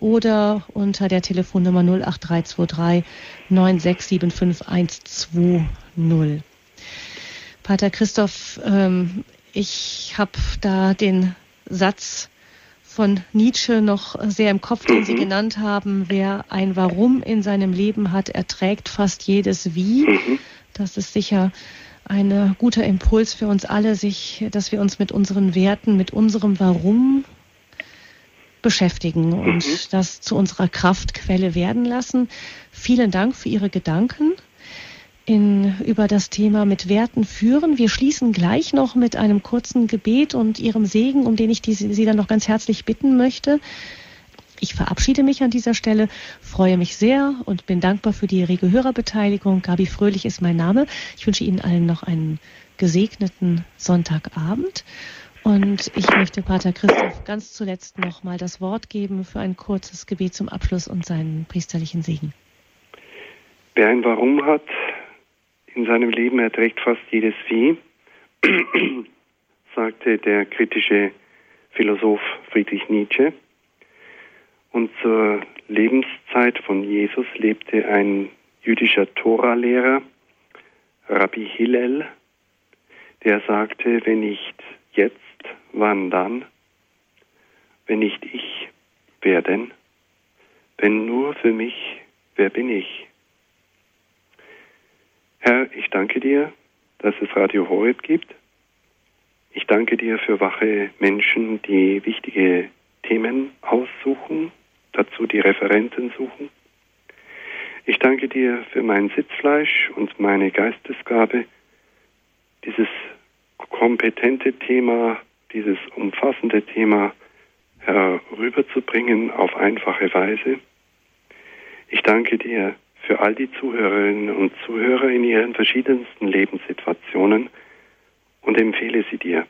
oder unter der Telefonnummer 08323 9675120. Pater Christoph, ähm, ich habe da den Satz von Nietzsche noch sehr im Kopf, den Sie mhm. genannt haben. Wer ein Warum in seinem Leben hat, erträgt fast jedes Wie. Mhm. Das ist sicher ein guter Impuls für uns alle, sich, dass wir uns mit unseren Werten, mit unserem Warum beschäftigen und mhm. das zu unserer Kraftquelle werden lassen. Vielen Dank für Ihre Gedanken in, über das Thema mit Werten führen. Wir schließen gleich noch mit einem kurzen Gebet und Ihrem Segen, um den ich die, Sie dann noch ganz herzlich bitten möchte. Ich verabschiede mich an dieser Stelle, freue mich sehr und bin dankbar für die rege Hörerbeteiligung. Gabi Fröhlich ist mein Name. Ich wünsche Ihnen allen noch einen gesegneten Sonntagabend. Und ich möchte Pater Christoph ganz zuletzt noch mal das Wort geben für ein kurzes Gebet zum Abschluss und seinen priesterlichen Segen. Wer ein Warum hat, in seinem Leben erträgt fast jedes Vieh, sagte der kritische Philosoph Friedrich Nietzsche. Und zur Lebenszeit von Jesus lebte ein jüdischer Toralehrer, Rabbi Hillel, der sagte, wenn nicht jetzt, wann dann? Wenn nicht ich, wer denn? Wenn nur für mich, wer bin ich? Herr, ich danke dir, dass es Radio Horeb gibt. Ich danke dir für wache Menschen, die wichtige Themen aussuchen, dazu die Referenten suchen. Ich danke dir für mein Sitzfleisch und meine Geistesgabe, dieses kompetente Thema, dieses umfassende Thema herüberzubringen auf einfache Weise. Ich danke dir für all die Zuhörerinnen und Zuhörer in ihren verschiedensten Lebenssituationen und empfehle sie dir.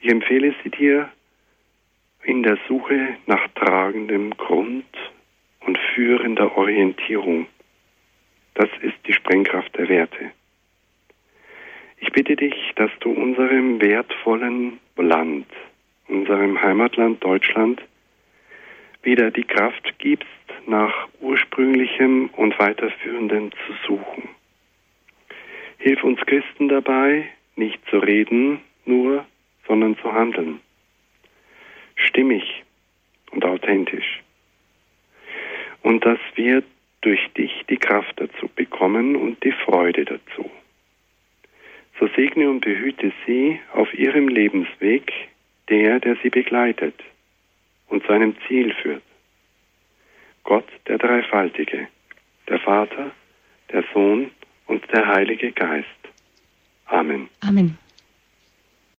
Ich empfehle sie dir in der Suche nach tragendem Grund und führender Orientierung. Das ist die Sprengkraft der Werte. Ich bitte dich, dass du unserem wertvollen Land, unserem Heimatland Deutschland, wieder die Kraft gibst, nach ursprünglichem und weiterführenden zu suchen. Hilf uns Christen dabei, nicht zu reden nur, sondern zu handeln. Stimmig und authentisch. und dass wir durch dich die Kraft dazu bekommen und die Freude dazu. So segne und behüte sie auf ihrem Lebensweg, der, der sie begleitet und zu einem Ziel führt. Gott, der Dreifaltige, der Vater, der Sohn und der Heilige Geist. Amen. Amen.